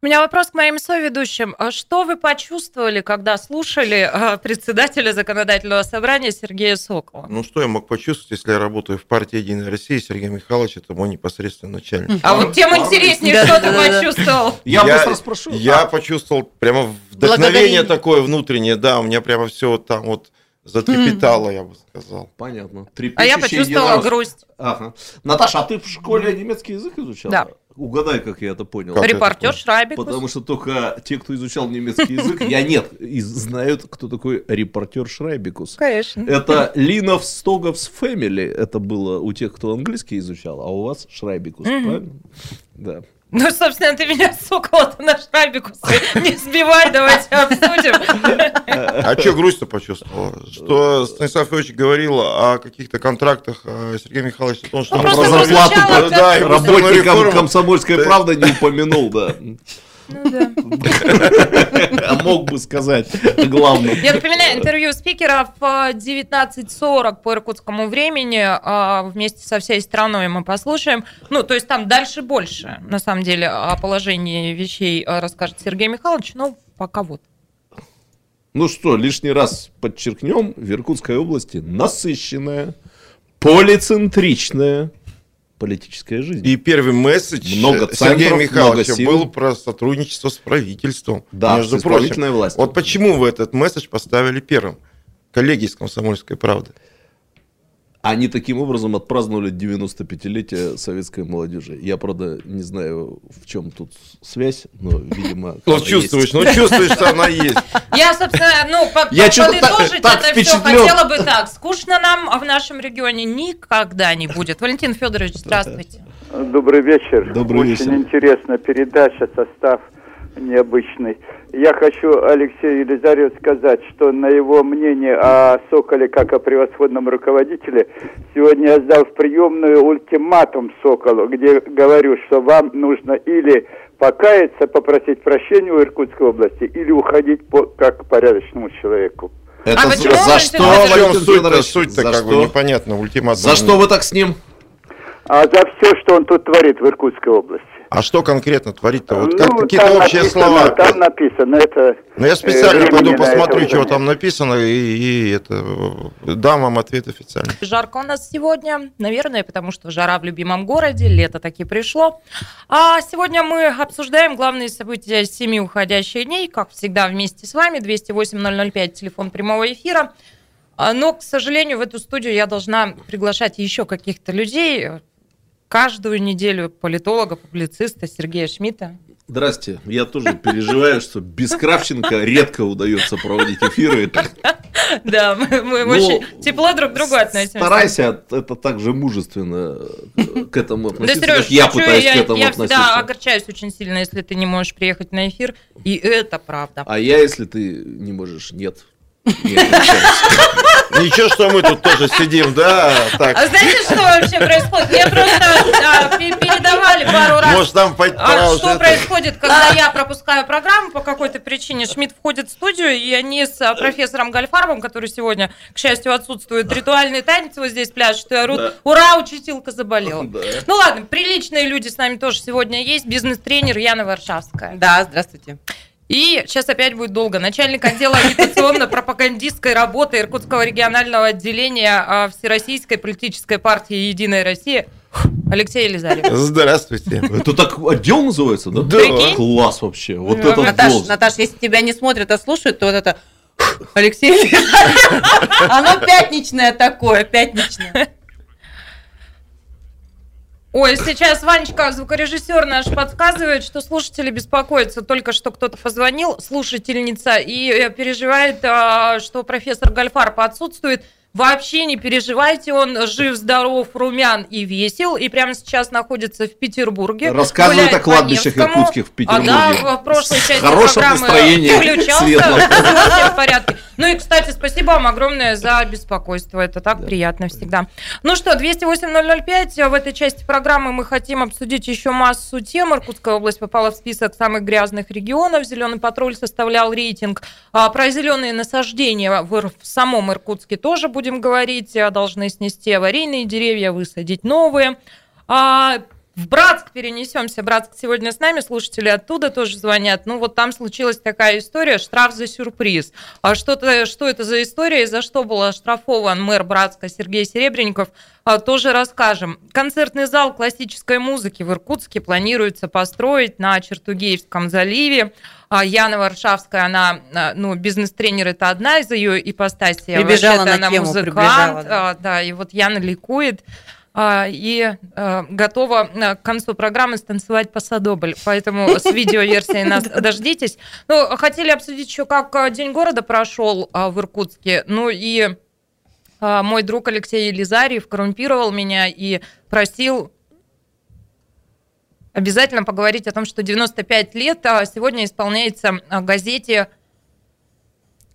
У меня вопрос к моим соведущим. А Что вы почувствовали, когда слушали а, председателя законодательного собрания Сергея Сокола? Ну что я мог почувствовать, если я работаю в партии «Единая Россия», Сергей Михайлович это мой непосредственный начальник. А вот тем интереснее, Да, что ты почувствовал. Я быстро спрошу. Я А, почувствовал прямо вдохновение такое внутреннее, да, у меня прямо все вот там вот затрепетало, я бы сказал. Понятно. А я почувствовала грусть. Наташа, а ты в школе немецкий язык изучала? Да. Угадай, как я это понял. Как это Репортер? Шрайбикус. Потому что только те, кто изучал немецкий язык, я нет, и знают, кто такой репортер Шрайбикус. Конечно. Это Линов Стоговс Фэмили. Это было у тех, кто английский изучал, а у вас Шрайбикус, правильно? Да. Ну, собственно, ты меня, сокола на Шрайбикус не сбивай, давайте обсудим. А что грусть-то почувствовала? Что Станислав Ильич говорил о каких-то контрактах а Сергей Михайлович о том, что Ну, просто Про зарплату да, и работникам реформу. комсомольской правды не упомянул, да. Ну да. А мог бы сказать главное. Я напоминаю, интервью спикера в 19.40 по иркутскому времени а, вместе со всей страной мы послушаем. Ну, то есть там дальше больше, на самом деле, о положении вещей а, расскажет Сергей Михайлович, но пока вот. Ну что, лишний раз подчеркнем, в Иркутской области насыщенная, полицентричная политическая жизнь. И первый месседж Много Сергея центров, Михайловича много сил. был про сотрудничество с правительством. Да, между с прочим. властью. Вот почему вы этот месседж поставили первым? Коллеги из «Комсомольской правды». Они таким образом отпраздновали 95-летие советской молодежи. Я, правда, не знаю, в чем тут связь, но, видимо... Ну, чувствуешь, есть. ну, чувствуешь, что она есть. Я, собственно, ну, Я подытожить так это все хотела бы так. Скучно нам в нашем регионе никогда не будет. Валентин Федорович, здравствуйте. Добрый вечер. Добрый Очень вечер. интересная передача, состав необычный. Я хочу Алексею Елизареву сказать, что на его мнение о Соколе как о превосходном руководителе, сегодня я сдал в приемную ультиматум Соколу, где говорю, что вам нужно или покаяться, попросить прощения у Иркутской области, или уходить по, как к порядочному человеку. Это А за- за что, Валентин суть-то? Суть-то За как бы что? непонятно, ультиматум. За что вы так с ним? А за все, что он тут творит в Иркутской области. А что конкретно творить-то? Вот Ну, как, какие-то там общие написано, слова. Там написано, это... Ну, я э, специально пойду посмотрю, чего там написано, и, и это дам вам ответ официально. Жарко у нас сегодня, наверное, потому что жара в любимом городе, лето таки пришло. А сегодня мы обсуждаем главные события семи уходящих дней, как всегда вместе с вами, 208-005, телефон прямого эфира. А, Но, к сожалению, в эту студию я должна приглашать еще каких-то людей. Каждую неделю политолога, публициста Сергея Шмидта. Здрасте. Я тоже переживаю, что без Кравченко редко удается проводить эфиры. Да, мы, Ну, очень тепло друг к другу относимся. Старайся это так же мужественно э, к этому относиться, как я пытаюсь к этому я всегда относиться. огорчаюсь очень сильно, если ты не можешь приехать на эфир, и это правда. А я, если ты не можешь, нет. Ничего, что мы тут тоже сидим, да, так. А знаете, что вообще происходит? Мне просто а, пе- передавали пару раз. Может, там по- А что это- происходит, когда я пропускаю программу по какой-то причине? Шмидт входит в студию, и они с а, профессором Гальфарбом, который сегодня, к счастью, отсутствует, ритуальный танец вот здесь пляшут и орут. Да. Ура, учителка заболела. Да. Ну ладно, приличные люди с нами тоже сегодня есть. Бизнес-тренер Яна Варшавская. Да, здравствуйте. И сейчас опять будет долго. Начальник отдела агитационно-пропагандистской работы Иркутского регионального отделения а, Всероссийской политической партии «Единая Россия» Алексей Елизарев. Здравствуйте. Это так отдел называется, да? Да. Прикинь? Класс вообще. Вот Ну, это Наташ. Наташ, если тебя не смотрят, а слушают, то вот это Алексей Елизарев. Оно пятничное такое, пятничное. Ой, сейчас Ванечка, звукорежиссер наш, подсказывает, что слушатели беспокоятся. Только что кто-то позвонил, слушательница, и э, переживает, а, что профессор Гальфарб отсутствует. Вообще не переживайте, он жив, здоров, румян и весел, и прямо сейчас находится в Петербурге. Рассказывает о кладбищах иркутских в Петербурге. А да, в прошлой части хорошим программы настроением, включался, в порядке. Ну и, кстати, спасибо вам огромное за беспокойство, это так приятно всегда. Ну что, 208-005, в этой части программы мы хотим обсудить еще массу тем. Иркутская область попала в список самых грязных регионов, Зеленый патруль составлял рейтинг. А, Про зеленые насаждения в самом Иркутске тоже будем говорить, А, должны снести аварийные деревья, высадить новые. А, в Братск перенесемся. Братск сегодня с нами, слушатели оттуда тоже звонят. Ну вот там случилась такая история, штраф за сюрприз. А что-то, что это за история и за что был оштрафован мэр Братска Сергей Серебренников, а, тоже расскажем. Концертный зал классической музыки в Иркутске планируется построить на Чертугеевском заливе. А Яна Варшавская, она, а, ну, бизнес-тренер, это одна из ее ипостасей. Прибежала вообще-то на она тему, музыкант. прибежала, да. Да, и вот Яна ликует. А, и а, готова а, к концу программы станцевать пасадобль. Поэтому с видеоверсией нас дождитесь. Ну, хотели обсудить еще, как а, День города прошел а, в Иркутске. Ну и а, мой друг Алексей Елизарьев коррумпировал меня и просил обязательно поговорить о том, что 95 лет сегодня исполняется газете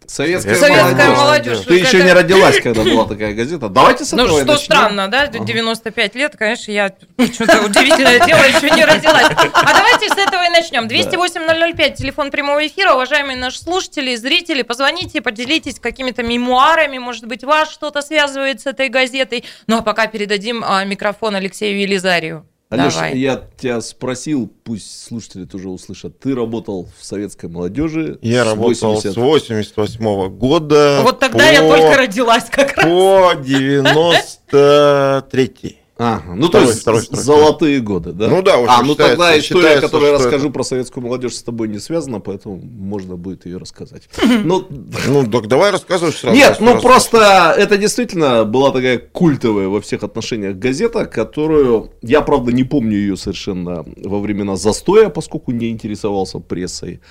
Советская, Советская молодежь. молодежь. Ты еще не родилась, когда была такая газета. Давайте с Ну, этого и что начнем. странно, да, 95 лет, конечно, я что-то удивительное дело, еще не родилась. А давайте с этого и начнем. 208-005, телефон прямого эфира. Уважаемые наши слушатели, зрители, позвоните, поделитесь какими-то мемуарами, может быть, вас что-то связывает с этой газетой. Ну, а пока передадим а, микрофон Алексею Елизарию. Алеш, Давай. я тебя спросил, пусть слушатели тоже услышат. Ты работал в советской молодежи. Я с работал 80 с 88 года. Вот тогда я по- только родилась как раз. По 93 Ага, ну Второй, то есть второй, второй. золотые годы, да? Ну да, в общем, А, ну тогда история, которую я расскажу это- про советскую молодежь, с тобой не связана, поэтому можно будет ее рассказать. Ну, Ну, так давай рассказывай сразу. Нет, ну раз- просто это действительно была такая культовая во всех отношениях газета, которую я, правда, не помню ее совершенно во времена застоя, поскольку не интересовался прессой.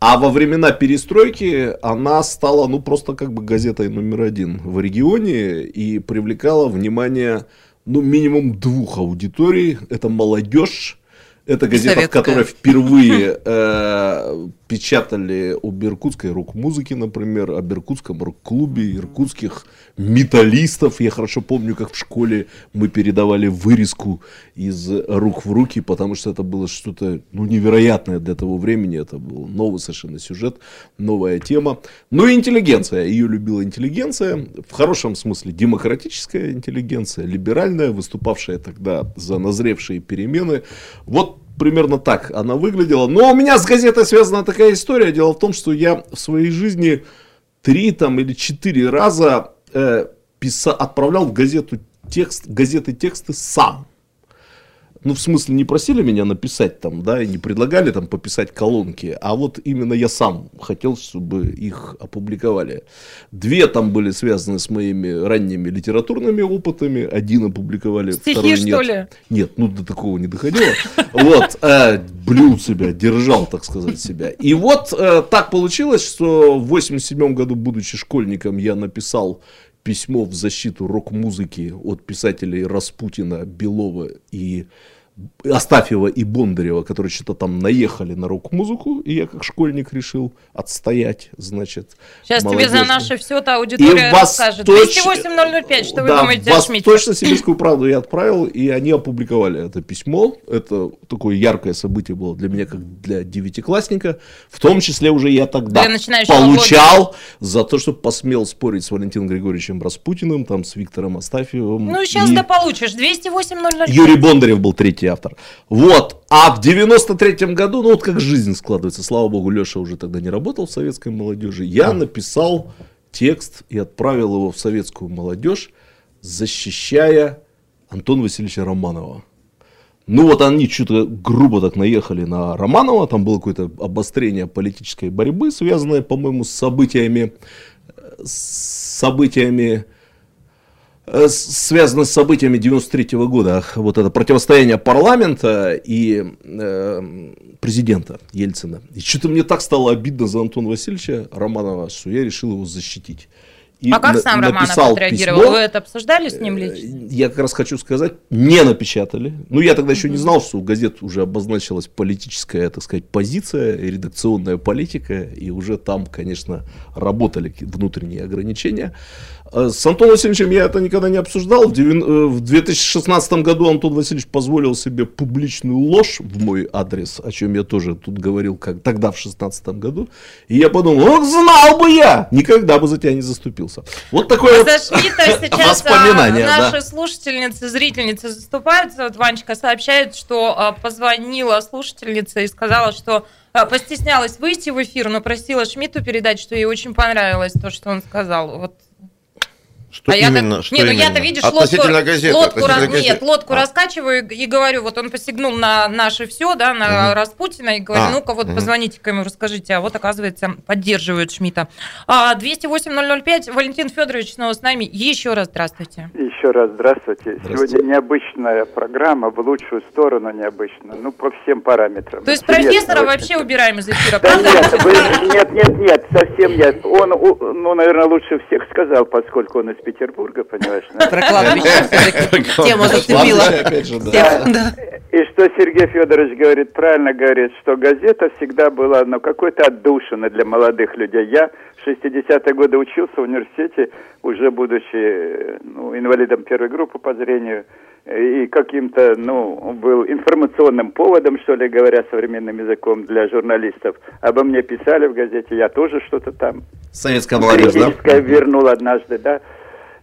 А во времена перестройки она стала, ну, просто как бы газетой номер один в регионе и привлекала внимание, ну, минимум двух аудиторий. Это молодежь, это газета, советская. которой впервые э, печатали об иркутской рок-музыке, например, об иркутском рок-клубе, иркутских металлистов. Я хорошо помню, как в школе мы передавали вырезку из рук в руки, потому что это было что-то ну, невероятное для того времени. Это был новый совершенно сюжет, новая тема. Ну и интеллигенция. Ее любила интеллигенция. В хорошем смысле демократическая интеллигенция, либеральная, выступавшая тогда за назревшие перемены. Вот примерно так она выглядела. Но у меня с газетой связана такая история. Дело в том, что я в своей жизни три там или четыре раза э, писа- отправлял в газету текст, газеты тексты сам. Ну, в смысле, не просили меня написать там, да, и не предлагали там пописать колонки, а вот именно я сам хотел, чтобы их опубликовали. Две там были связаны с моими ранними литературными опытами, один опубликовали, Стихи, второй что нет. ли? Нет, ну до такого не доходило. Вот, э, блюл себя, держал, так сказать, себя. И вот э, так получилось, что в 87 году, будучи школьником, я написал письмо в защиту рок-музыки от писателей Распутина, Белова и Астафьева и Бондарева, которые что-то там наехали на рок-музыку, и я как школьник решил отстоять, значит, Сейчас тебе за молодежь. наше все-то И аудитория в расскажет. Восточ- 208-005, что вы да, думаете о Шмидте? Восточно-Сибирскую правду я отправил, и они опубликовали это письмо. Это такое яркое событие было для меня, как для девятиклассника. В том числе уже я тогда получал за то, что посмел спорить с Валентином Григорьевичем Распутиным, там, с Виктором Астафьевым. Ну, сейчас и- да получишь. 208-005. Юрий Бондарев был третий автор. Вот. А в 93-м году, ну вот как жизнь складывается, слава богу, Леша уже тогда не работал в советской молодежи, я написал текст и отправил его в советскую молодежь, защищая Антона Васильевича Романова. Ну вот они что-то грубо так наехали на Романова, там было какое-то обострение политической борьбы, связанное, по-моему, с событиями, с событиями связано с событиями 93 года. Вот это противостояние парламента и э, президента Ельцина. И что-то мне так стало обидно за Антона Васильевича Романова, что я решил его защитить. И А как на- сам Романов отреагировал? письмо. Вы это обсуждали с ним лично? Я как раз хочу сказать, не напечатали. Ну, я тогда еще не знал, что у газет уже обозначилась политическая, так сказать, позиция, редакционная политика, и уже там, конечно, работали внутренние ограничения. Э, С Антоном Васильевичем я это никогда не обсуждал. В девян- э, В 2016 году Антон Васильевич позволил себе публичную ложь в мой адрес, о чем я тоже тут говорил как тогда, в 2016 году. И я подумал, ох, знал бы я, никогда бы за тебя не заступился. Вот такое вот За Шмидта сейчас а, воспоминание, да. наши слушательницы, зрительницы заступаются. Вот Ванечка сообщает, что а, позвонила слушательница и сказала, что а, постеснялась выйти в эфир, но просила Шмидту передать, что ей очень понравилось то, что он сказал. Вот Что а я-то- именно? Что не, ну я-то, видишь, Относительно лодку, газеты. лодку, относительно ра- газеты. нет, лодку А. раскачиваю и, говорю, вот он посягнул на наше все, да, на Мгм. Распутина, и говорю, А, ну-ка вот мгм. позвоните-ка ему, расскажите, а вот оказывается поддерживают Шмидта. А, 208-005, Валентин Федорович снова с нами, еще раз здравствуйте. Еще раз здравствуйте. Здравствуйте. Сегодня необычная программа, в лучшую сторону необычно, ну, по всем параметрам. То есть Интересно профессора очень. вообще убираем из эфира, Да правда? нет, нет, нет, нет, совсем нет. Он, ну, наверное, лучше всех сказал, поскольку он из Петербурга, понимаешь. Про кладбище все-таки тема зацепила. И что Сергей Федорович говорит, правильно говорит, что газета всегда была, ну, какой-то отдушина для молодых людей. Я в 60-е годы учился в университете, уже будучи ну, инвалидом первой группы по зрению, и каким-то, ну, был информационным поводом, что ли, говоря современным языком для журналистов. Обо мне писали в газете, я тоже что-то там Советская молодежь, да? Вернул однажды, да.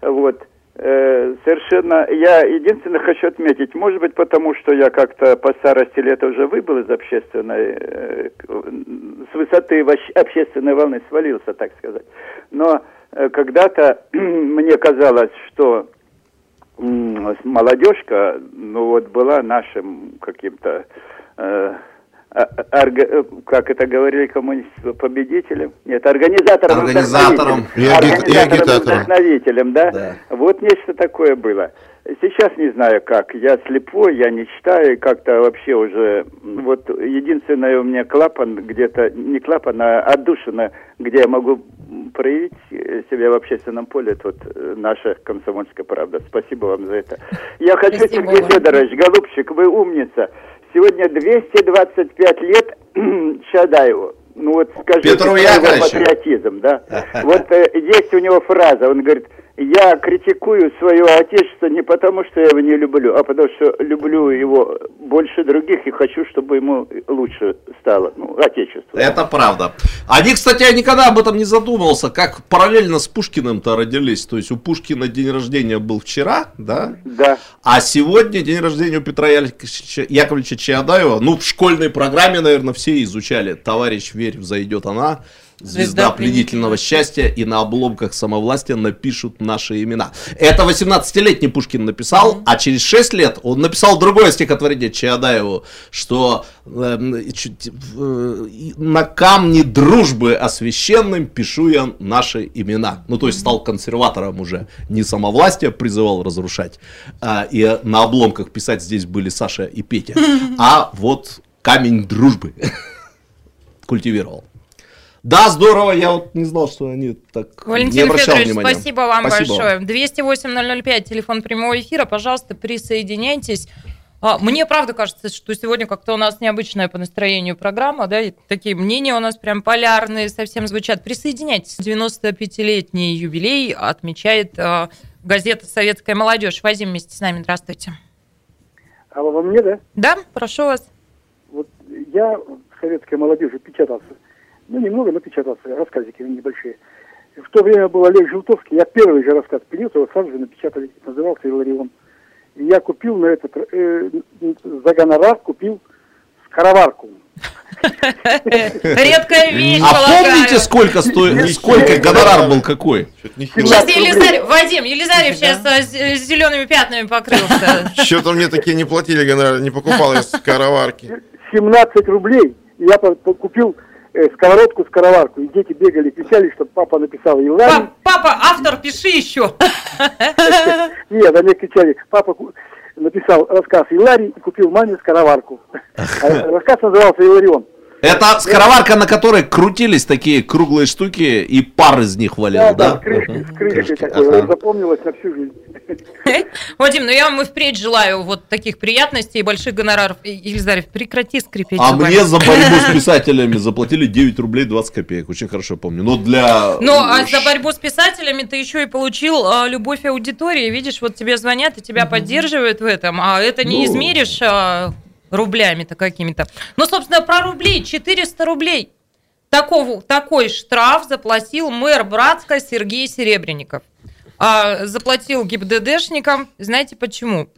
Вот. Э, совершенно, я единственное хочу отметить, может быть, потому что я как-то по старости лет уже выбыл из общественной, э, с высоты общественной волны свалился, так сказать. Но э, когда-то мне казалось, что молодежка, ну вот была нашим каким-то, как это говорили коммунисты, победителем? Нет, организатором. Организатором. вдохновителем. И Организатором и вдохновителем, да? Да. Вот нечто такое было. Сейчас не знаю как. Я слепой, я не читаю, как-то вообще уже... Вот единственное у меня клапан где-то, не клапан, а отдушина, где я могу проявить э, себя в общественном поле, это вот э, наша комсомольская правда. Спасибо вам за это. Я хочу, Спасибо Сергей вам. Федорович, голубчик, вы умница. Сегодня 225 лет Чадаеву. Ну вот скажите Петру Яковлевичу. патриотизм, да? Вот э, есть у него фраза, он говорит, я критикую свое отечество не потому, что я его не люблю, а потому что люблю его больше других и хочу, чтобы ему лучше стало, ну, отечество. Это правда. Они, кстати, я никогда об этом не задумывался, как параллельно с Пушкиным-то родились. То есть у Пушкина день рождения был вчера, да? Да. А сегодня день рождения у Петра Яковлевича, Чаадаева. Ну, в школьной программе, наверное, все изучали. Товарищ, верь, взойдет она. Звезда, пленительного счастья, и на обломках самовластия напишут наши имена. Это 18-летний Пушкин написал, а через 6 лет он написал другое стихотворение Чаадаеву, что эм, чуть, э, на камне дружбы освященным пишу я наши имена. Ну, то есть стал консерватором уже. Не самовластие призывал разрушать, а, и на обломках писать здесь были Саша и Петя, а вот камень дружбы культивировал. Да, здорово, я вот не знал, что они так не Валентин обращал Федорович, внимания. спасибо вам Спасибо большое. 208-005, телефон прямого эфира, пожалуйста, присоединяйтесь. А, Мне правда кажется, что сегодня как-то у нас необычная по настроению программа, да, и такие мнения у нас прям полярные совсем звучат. Присоединяйтесь. 95-летний юбилей отмечает а, газета «Советская молодежь». Вадим вместе с нами, здравствуйте. А во мне, да? Да, прошу вас. Вот я в советской молодежи печатался. Ну, немного, но печатался, рассказики небольшие. В то время был Олег Желтовский, я первый же рассказ принес, его сразу же напечатали, назывался «Иларион». И я купил на этот, э, за гонорар купил скороварку. Редкая вещь, А помните, сколько стоит, сколько гонорар был какой? Сейчас Елизарев, Вадим, Елизарев сейчас а, с зелеными пятнами покрылся. Что-то мне такие не платили гонорар, не покупал я скороварки. 17 рублей. Я купил э, сковородку, скороварку. И дети бегали, кричали, чтобы папа написал. Пап- Папа, автор, пиши еще. Нет, они кричали, папа написал рассказ Иларий и купил маме скороварку. А Рассказ назывался Иларион. Это скороварка, на которой крутились такие круглые штуки, и пар из них валил, Да, да? да, с крышкой, с крышкой Крышки, такой. ага. Вот Запомнилось на всю жизнь. Вадим, ну я вам и впредь желаю вот таких приятностей и больших гонораров. Елизарев, прекрати скрипеть А зубами. мне за борьбу с писателями заплатили 9 рублей 20 копеек. Очень хорошо помню. Но для... Ну, а за борьбу с писателями ты еще и получил а, любовь аудитории. Видишь, вот тебе звонят и тебя поддерживают в этом. А это не Ну. измеришь а, рублями-то какими-то. Ну, собственно, про рубли. 400 рублей. Такого, такой штраф заплатил мэр Братска Сергей Серебренников. А, заплатил ГИБДДшникам. Знаете почему?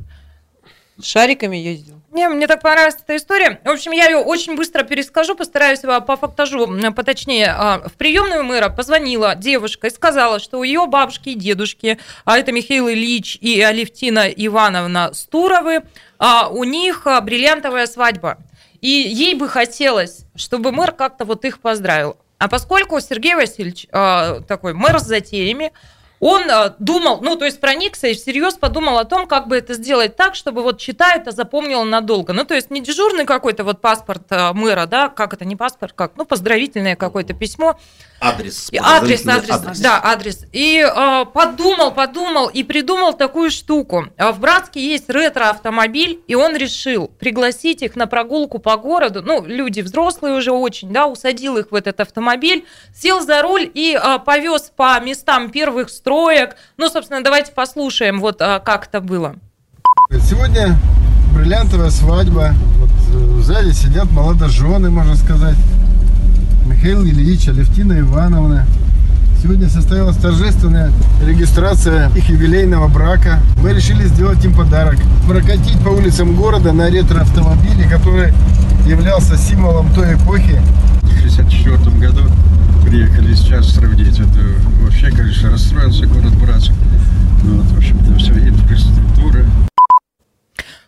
Шариками ездил. Не, мне так понравилась эта история. В общем, я ее очень быстро перескажу, постараюсь по фактажу поточнее. А, В приемную мэра позвонила девушка и сказала, что у ее бабушки и дедушки, а это Михаил Ильич и Алевтина Ивановна Стуровы, а, у них а, бриллиантовая свадьба. И ей бы хотелось, чтобы мэр как-то вот их поздравил. А поскольку Сергей Васильевич а, такой мэр с затеями, он а, думал, ну, то есть проникся и всерьез подумал о том, как бы это сделать так, чтобы вот читая это запомнил надолго. Ну, то есть не дежурный какой-то вот паспорт а, мэра, да, как это не паспорт, как, ну, поздравительное какое-то письмо, Адрес. Адрес, поздравительный адрес, да, адрес. И э, подумал, подумал и придумал такую штуку. А В Братске есть ретро-автомобиль, и он решил пригласить их на прогулку по городу. Ну, люди взрослые уже очень, да, усадил их в этот автомобиль, сел за руль и э, повез по местам первых строек. Ну, собственно, давайте послушаем, вот э, как это было. Сегодня бриллиантовая свадьба. Вот э, в зале сидят молодожены, можно сказать. Михаил Ильич, Алевтина Ивановна. Сегодня состоялась торжественная регистрация их юбилейного брака. Мы решили сделать им подарок. Прокатить по улицам города на ретро-автомобиле, который являлся символом той эпохи. В 1964 году приехали сейчас сравнить. Это вообще, конечно, расстроился город Братск. Ну, вот, в общем-то, все, инфраструктура.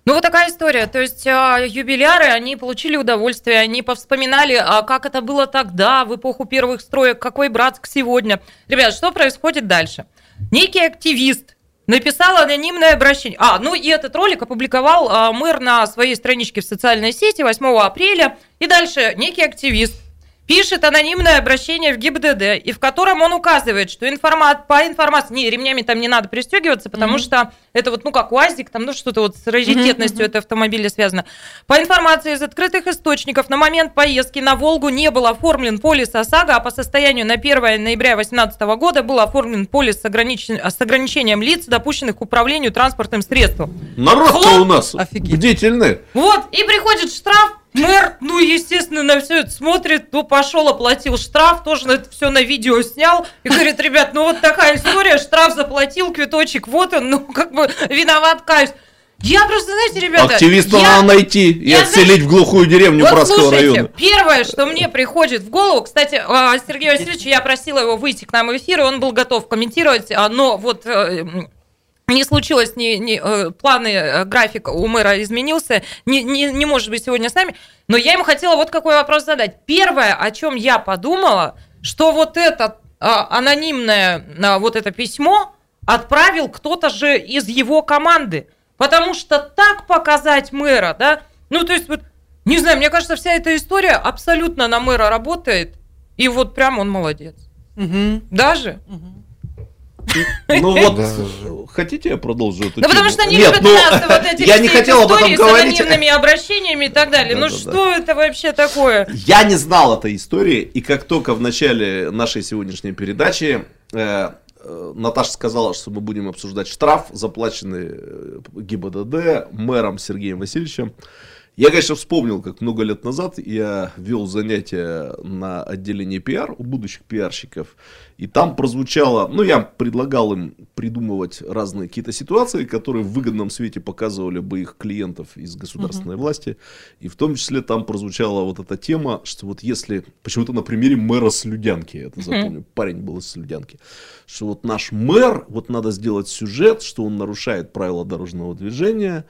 Ну, вот такая история. То есть а, юбиляры, они получили удовольствие, они повспоминали, а, как это было тогда, в эпоху первых строек, какой Братск сегодня. Ребят, что происходит дальше? Некий активист написал анонимное обращение. А, ну и этот ролик опубликовал а, мэр на своей страничке в социальной сети 8 апреля. И дальше некий активист пишет анонимное обращение в ГИБДД, и в котором он указывает, что информа... по информации... Не, ремнями там не надо пристегиваться, потому Мгм. что это вот, ну, как УАЗик, там, ну, что-то вот с раритетностью Мгм, этого автомобиля связано. По информации из открытых источников, на момент поездки на Волгу не был оформлен полис ОСАГО, а по состоянию на 1 ноября 2018 года был оформлен полис с, ограничен- с ограничением лиц, допущенных к управлению транспортным средством. Народ-то у нас бдительный. Вот, и приходит штраф, мэр, ну, естественно, на все это смотрит, ну, пошел, оплатил штраф, тоже это все на видео снял, и говорит, ребят, ну, вот такая история, штраф заплатил, квиточек, вот он, ну, как бы виноват, каюсь. Я просто, знаете, ребята... Активиста я- надо найти и я, отселить в глухую деревню вот Братского слушайте, района. первое, что мне приходит в голову, кстати, а, Сергей Васильевич, я просила его выйти к нам в эфир, и он был готов комментировать, а, но вот э, не случилось, не, не, э, планы, э, график у мэра изменился, не, не, не может быть сегодня с нами, но я ему хотела вот какой вопрос задать. Первое, о чем я подумала, что вот это а, анонимное а, вот это письмо отправил кто-то же из его команды, потому что так показать мэра, да, ну то есть вот, не знаю, мне кажется, вся эта история абсолютно на мэра работает, и вот прям он молодец. Даже? Ну вот, Да. хотите я продолжу эту Да потому что они Нет, любят ну, нас вот эти я не хотел об этом истории с говорить. анонимными обращениями и так далее. Ну Да-да-да. что это вообще такое? Я не знал этой истории, и как только в начале нашей сегодняшней передачи э, э, Наташа сказала, что мы будем обсуждать штраф, заплаченный э, ГИБДД мэром Сергеем Васильевичем, я, конечно, вспомнил, как много лет назад я вел занятия на отделении пиар у будущих пиарщиков, и там прозвучало, ну, я предлагал им придумывать разные какие-то ситуации, которые в выгодном свете показывали бы их клиентов из государственной власти, и в том числе там прозвучала вот эта тема, что вот если, почему-то на примере мэра Слюдянки, я это запомню, парень был из Слюдянки, что вот наш мэр, вот надо сделать сюжет, что он нарушает правила дорожного движения,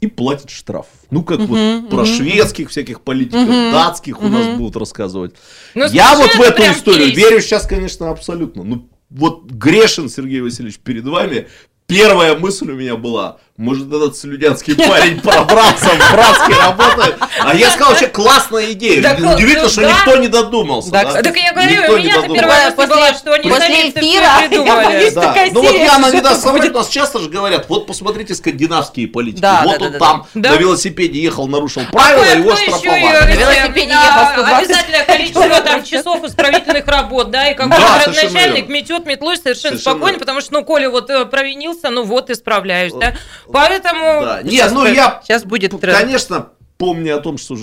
и платит штраф. Ну, как вот Мгм, про шведских всяких политиков, Мгм, датских у нас будут рассказывать. Ну, Я вот в эту историю кейс. верю сейчас, конечно, абсолютно. Ну, вот грешен Сергей Васильевич перед вами. Первая мысль у меня была, может этот слюдянский парень пробрался в братский работает. А я сказал, вообще классная идея. Так, Удивительно, ну, что да. никто не додумался. Да, да? так я говорю, Никто у не меня-то додумался. первая была, что они после эфира придумали. Да. Ну вот я иногда смотрю, нас часто же говорят, вот посмотрите скандинавские политики. Да, вот да, он да, там да. на велосипеде ехал, нарушил правила, А его штрафовали. На велосипеде а, ехал 120 Обязательное количество там часов исправительных работ, да, и совершенно начальник метет метлой совершенно, спокойно, потому что, ну, Коля вот э, провинился, ну вот исправляюсь, да. Поэтому... Да. Нет, ну я, Сейчас будет тренд. конечно, помня о том, что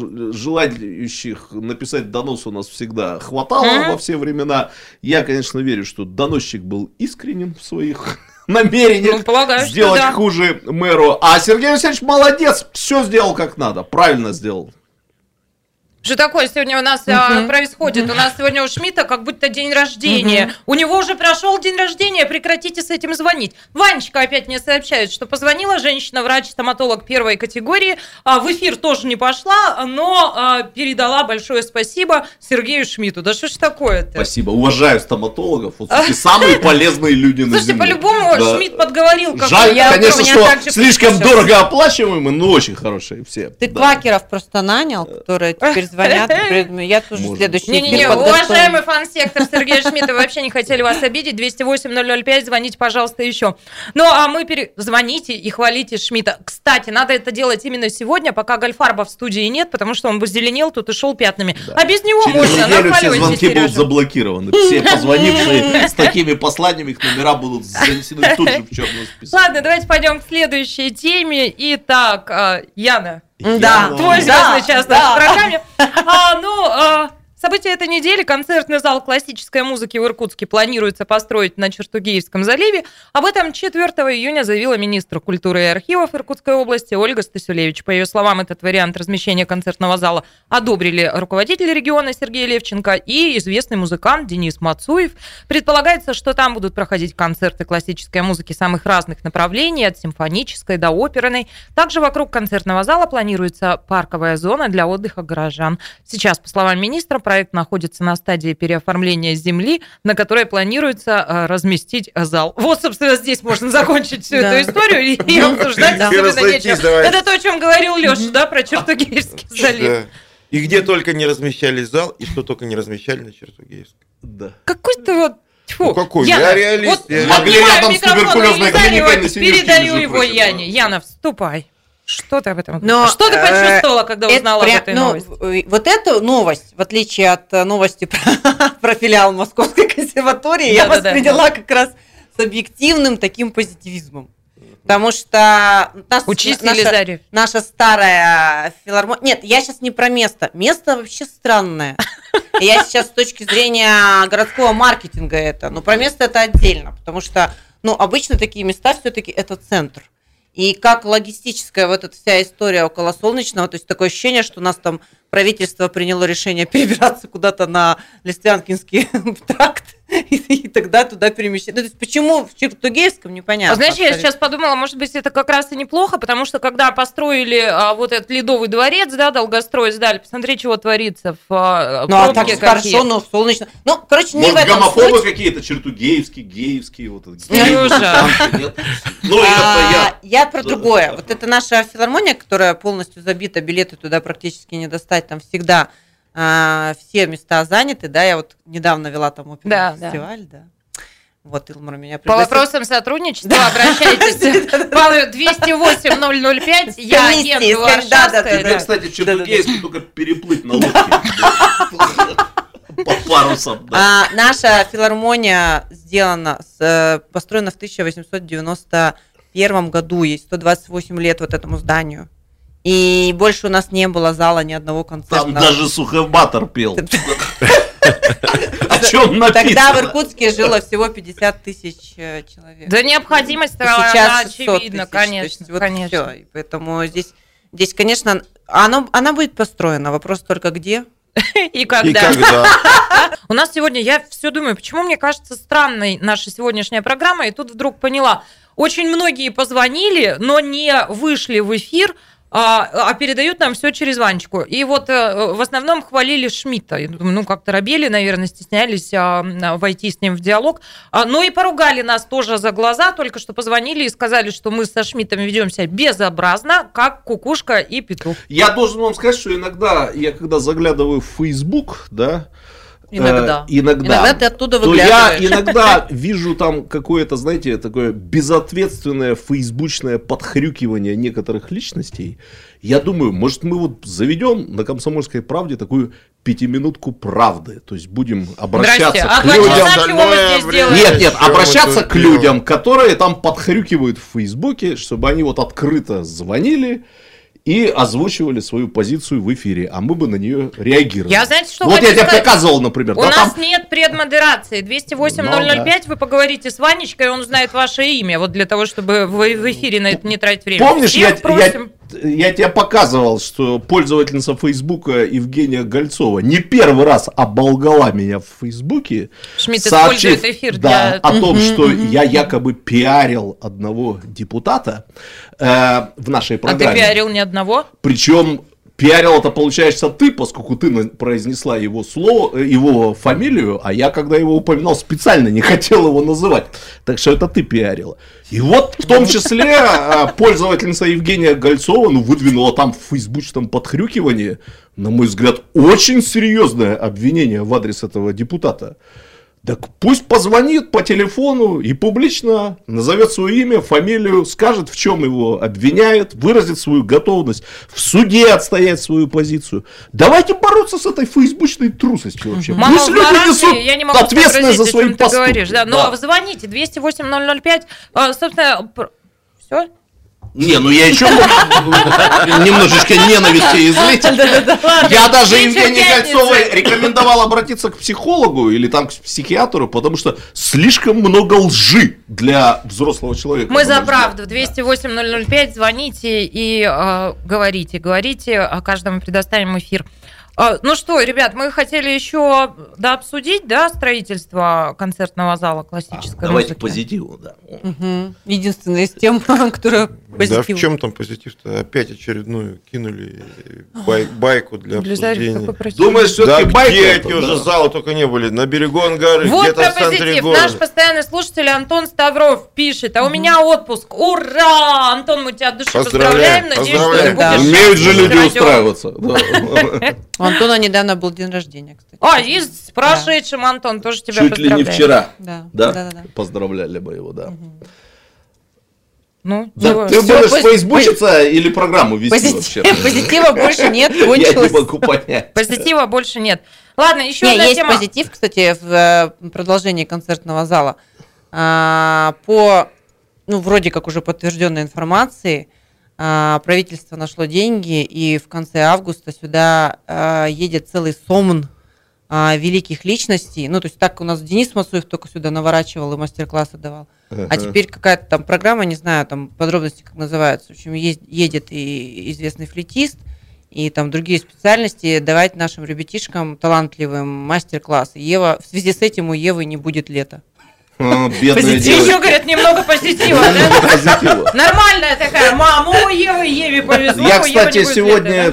желающих написать донос у нас всегда хватало Мгм. во все времена, я, конечно, верю, что доносчик был искренен в своих намерениях Ну, полагаю, сделать да. хуже мэру. А Сергей Васильевич молодец, все сделал как надо, правильно сделал. Что такое сегодня у нас а, происходит? У нас сегодня у Шмидта как будто день рождения. У него уже прошел день рождения, прекратите с этим звонить. Ванечка опять мне сообщает, что позвонила женщина, врач-стоматолог первой категории, а, в эфир тоже не пошла, но а, передала большое спасибо Сергею Шмидту. Да что ж такое-то? Спасибо, уважаю стоматологов, вот самые полезные люди на Слушайте, земле. по-любому Да. Шмидт подговорил. как Жаль, я- конечно, что же слишком дорого оплачиваемые, но очень хорошие все. Ты Да. квакеров просто нанял, которые теперь звонят. перед- Я тоже Может. следующий Не-не-не, эфир подготовлю. уважаемый фан-сектор Сергея Шмидта, вообще не хотели вас обидеть. 208-005, звоните, пожалуйста, еще. Ну, а мы пере... звоните и хвалите Шмидта. Кстати, надо это делать именно сегодня, пока Гольфарба в студии нет, потому что он бы зеленел тут и шел пятнами. А без него Через можно, неделю все звонки будут заблокированы. Все позвонившие с такими посланиями, их номера будут занесены тут же в черную список. Ладно, давайте пойдем к следующей теме. Итак, а, Яна, Да. твой Да, звездный час да. нашей программе. А, ну, а, События этой недели. Концертный зал классической музыки в Иркутске планируется построить на Чертугеевском заливе. Об этом 4 июня заявила министр культуры и архивов Иркутской области Ольга Стасюлевич. По ее словам, этот вариант размещения концертного зала одобрили руководитель региона Сергей Левченко и известный музыкант Денис Мацуев. Предполагается, что там будут проходить концерты классической музыки самых разных направлений, от симфонической до оперной. Также вокруг концертного зала планируется парковая зона для отдыха горожан. Сейчас, по словам министра, проект находится на стадии переоформления земли, на которой планируется э, разместить зал. Вот, собственно, здесь можно закончить всю Да. эту историю и, обсуждать Да. Это то, о чем говорил Леша, да, про Чертугеевский залив. И где только не размещали зал, и что только не размещали на Чертугеевском. Да. Какой ты вот... Тьфу, Ну, какой? Яна, Я реалист, Вот я- Могли рядом с микрофон туберкулезной клиникой на Передаю его Яне. Яна, вступай. Что ты об этом Но, говоришь? Что ты э, почувствовала, когда это узнала прям- об этой ну, новости? э, Вот эту новость, в отличие от э, новости про, про филиал Московской консерватории, я восприняла как раз с объективным таким позитивизмом. Потому что нас- Учись, наша, наша старая филармония... Нет, я сейчас не про место. Место вообще странное. Я сейчас с точки зрения городского маркетинга это. Но про место это отдельно. Потому что, ну, обычно такие места все-таки это центр. И как логистическая вот эта вся история около Солнечного, то есть такое ощущение, что у нас там правительство приняло решение перебираться куда-то на Листвянкинский тракт, и, тогда туда перемещать. Ну, то есть почему в Чертугеевском, непонятно. А знаешь, я сейчас подумала, может быть, это как раз и неплохо, потому что когда построили а, вот этот Ледовый дворец, да, долгострой сдали, посмотри, чего творится в а, Ну, а так хорошо, какие. ну, в Солнечном... Ну, короче, не Может, в этом гомофобы суть. какие-то, чертугеевские, геевские, вот это. Нет? Ну, это А, я. я про другое. Вот это наша филармония, которая полностью забита, билеты туда практически не достать, там всегда а, все места заняты, да, я вот недавно вела там оперный Да, да. фестиваль, да. Вот Илмар меня По пригласил. вопросам сотрудничества обращайтесь по 208-005. Я Комиссии, агент да, да, Варшавская. Да. кстати, чертугеевский только переплыть на лодке. Под парусом. да. А, наша филармония сделана, с, э, построена в 1891 году, ей 128 лет вот этому зданию. И больше у нас не было зала ни одного концерта. Там даже сухобатор пел. О чем написано? Тогда в Иркутске жило всего 50 тысяч э, человек. Да необходимость 600 очевидна, конечно, конечно. поэтому здесь, здесь, конечно, оно, она будет построена. Вопрос только где. И когда. И когда? У нас сегодня, я все думаю, почему мне кажется странной наша сегодняшняя программа, и тут вдруг поняла, очень многие позвонили, но не вышли в эфир, а, а передают нам все через Ванечку. И вот э, в основном хвалили Шмидта. Ну, как-то робели, наверное, стеснялись м, войти с ним в диалог. А, ну и поругали нас тоже за глаза, только что позвонили и сказали, что мы со Шмидтом ведем себя безобразно, как кукушка и петух. Я должен вам сказать, что иногда, я когда заглядываю в Facebook, да, Иногда. э, иногда, Иногда ты оттуда то я выглядываешь. иногда вижу там какое-то, знаете, такое безответственное фейсбучное подхрюкивание некоторых личностей. Я думаю, может мы вот заведем на Комсомольской правде такую пятиминутку правды, то есть будем обращаться Здрасте. А к людям. Нет, нет, обращаться к делаем? людям, которые там подхрюкивают в Фейсбуке, чтобы они вот открыто звонили и озвучивали свою позицию в эфире, а мы бы на нее реагировали. Я, знаете, что Вот хочу я тебе сказать? показывал, например. У да, нас там- нет предмодерации. 208-005, вы поговорите с Ванечкой, он узнает ваше имя, вот для того, чтобы вы в эфире на это не тратить время. Помнишь, я, Всех просим. я, я тебе показывал, что пользовательница Фейсбука Евгения Гольцова не первый раз оболгала меня в Фейсбуке, Шмидт сообщив, эфир да, для- о том, что я якобы пиарил одного депутата э, в нашей А ты программе. пиарил ни одного? Причем пиарил это получается ты, поскольку ты произнесла его слово, э, его фамилию, а я, когда его упоминал, специально не хотел его называть. Так что это ты пиарила. И вот в том числе э, пользовательница Евгения Гольцова ну, выдвинула там в фейсбучном подхрюкивании, на мой взгляд, очень серьезное обвинение в адрес этого депутата. Так пусть позвонит по телефону и публично назовет свое имя, фамилию, скажет, в чем его обвиняет, выразит свою готовность в суде отстоять свою позицию. Давайте бороться с этой фейсбучной трусостью вообще. Мама Пусть люди гараже, несут я не могу ответственность за свои ты поступки. говоришь. Да, но Да. звоните, 208-005. А, Собственно, все? Не, ну я еще немножечко ненависти излить. Я даже Евгении пятницы. Гольцовой рекомендовал обратиться к психологу или там к психиатру, потому что слишком много лжи для взрослого человека. Мы за правду. 208-005. Звоните и э, говорите. Говорите, каждому предоставим эфир. А, Ну что, ребят, мы хотели еще да, обсудить да, строительство концертного зала классической Давайте музыки. к позитиву, да. Мгм. Единственная из тем, которая Да позитив. в чем там позитив-то? Опять очередную кинули бай- байку для обсуждения. Думаешь, Да все-таки байка где это, эти да? уже залы только не были? На берегу Ангары, Вот где-то про в центре позитив. города. Наш постоянный слушатель Антон Ставров пишет, а у меня отпуск. Ура! Антон, мы тебя от души Поздравляем, поздравляем. Надеюсь, что ты поздравляем. будешь Да. Умеют же люди устраиваться. Да. Антона недавно был день рождения, кстати. А, и с прошедшим, Антон, тоже тебя Чуть ли не вчера. Да, Да? да, да, да. Поздравляли бы его, да. Ну, Да, чего? Ты Всё, будешь пози- фейсбучиться или программу вести Позитив- вообще? позитива больше нет, Я не кончилось. могу понять. Позитива больше нет. Ладно, еще Не, одна есть тема. позитив, кстати, в э, продолжении концертного зала. А, По, ну, вроде как уже подтвержденной информации, а, правительство нашло деньги, и в конце августа сюда а, едет целый сомн а, великих личностей. Ну, то есть так у нас Денис Масуев только сюда наворачивал и мастер-классы давал. А Ага. теперь какая-то там программа, не знаю, там подробности как называются. В общем, едет и известный флетист, и там другие специальности давать нашим ребятишкам талантливым мастер-классы. Ева, в связи с этим у Евы не будет лета. А, Бедная Еще, говорят, немного позитива, да? Позитива. Нормальная такая, мама, у Евы, Еве повезло, Я, кстати, сегодня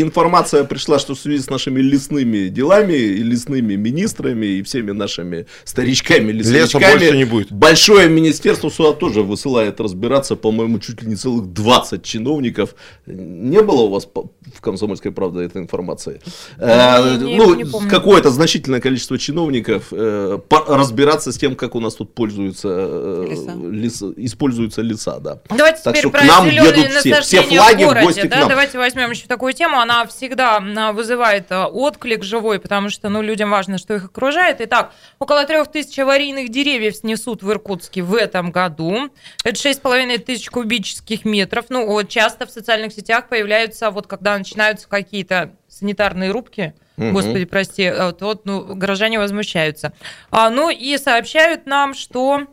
информация пришла, что в связи с нашими лесными делами, и лесными министрами и всеми нашими старичками, Леса лесничками, больше не будет. большое министерство сюда тоже высылает разбираться, по-моему, чуть ли не целых 20 чиновников. Не было у вас в «Комсомольской правде» этой информации? Э, не- ну, не помню. какое-то значительное количество чиновников э, разбираться с тем, как у нас тут пользуются э, Леса. леса- используются леса, да. Давайте Так теперь что про к нам едут все. Все флаги в в городе. гости к да? нам. Давайте возьмем еще такую тему. Она всегда а, вызывает а, отклик живой, потому что ну, людям важно, что их окружает. Итак, около трех тысяч аварийных деревьев снесут в Иркутске в этом году. Это шесть с половиной тысяч кубических метров. Ну, вот часто в социальных сетях появляются, вот когда начинаются какие-то санитарные рубки, Мгм. Господи, прости, а, то вот, ну, горожане возмущаются. А, ну и сообщают нам, что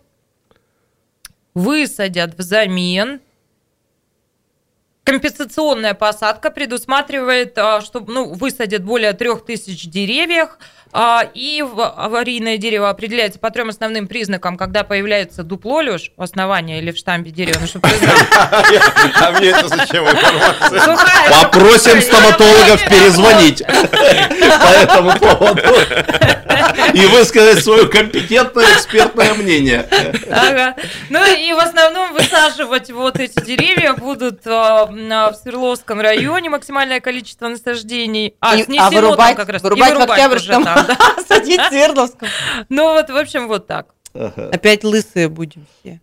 высадят взамен. Компенсационная посадка предусматривает, а, что ну, высадят более трех тысяч деревьев, и в- аварийное дерево определяется по трем основным признакам, когда появляется дупло, Леш, у основания или в штампе дерева, ну, чтобы ты знал. А мне это зачем информация? Попросим стоматологов перезвонить по этому поводу и высказать свое компетентное экспертное мнение. Ага. Ну и в основном высаживать вот эти деревья будут а, в Свердловском районе максимальное количество насаждений. А, И- а там вырубать- как раз. И вырубать в вырубать Октябрьском. уже там, да. Садить в Свердловском. Ну вот, в общем, вот так. Опять лысые будем все.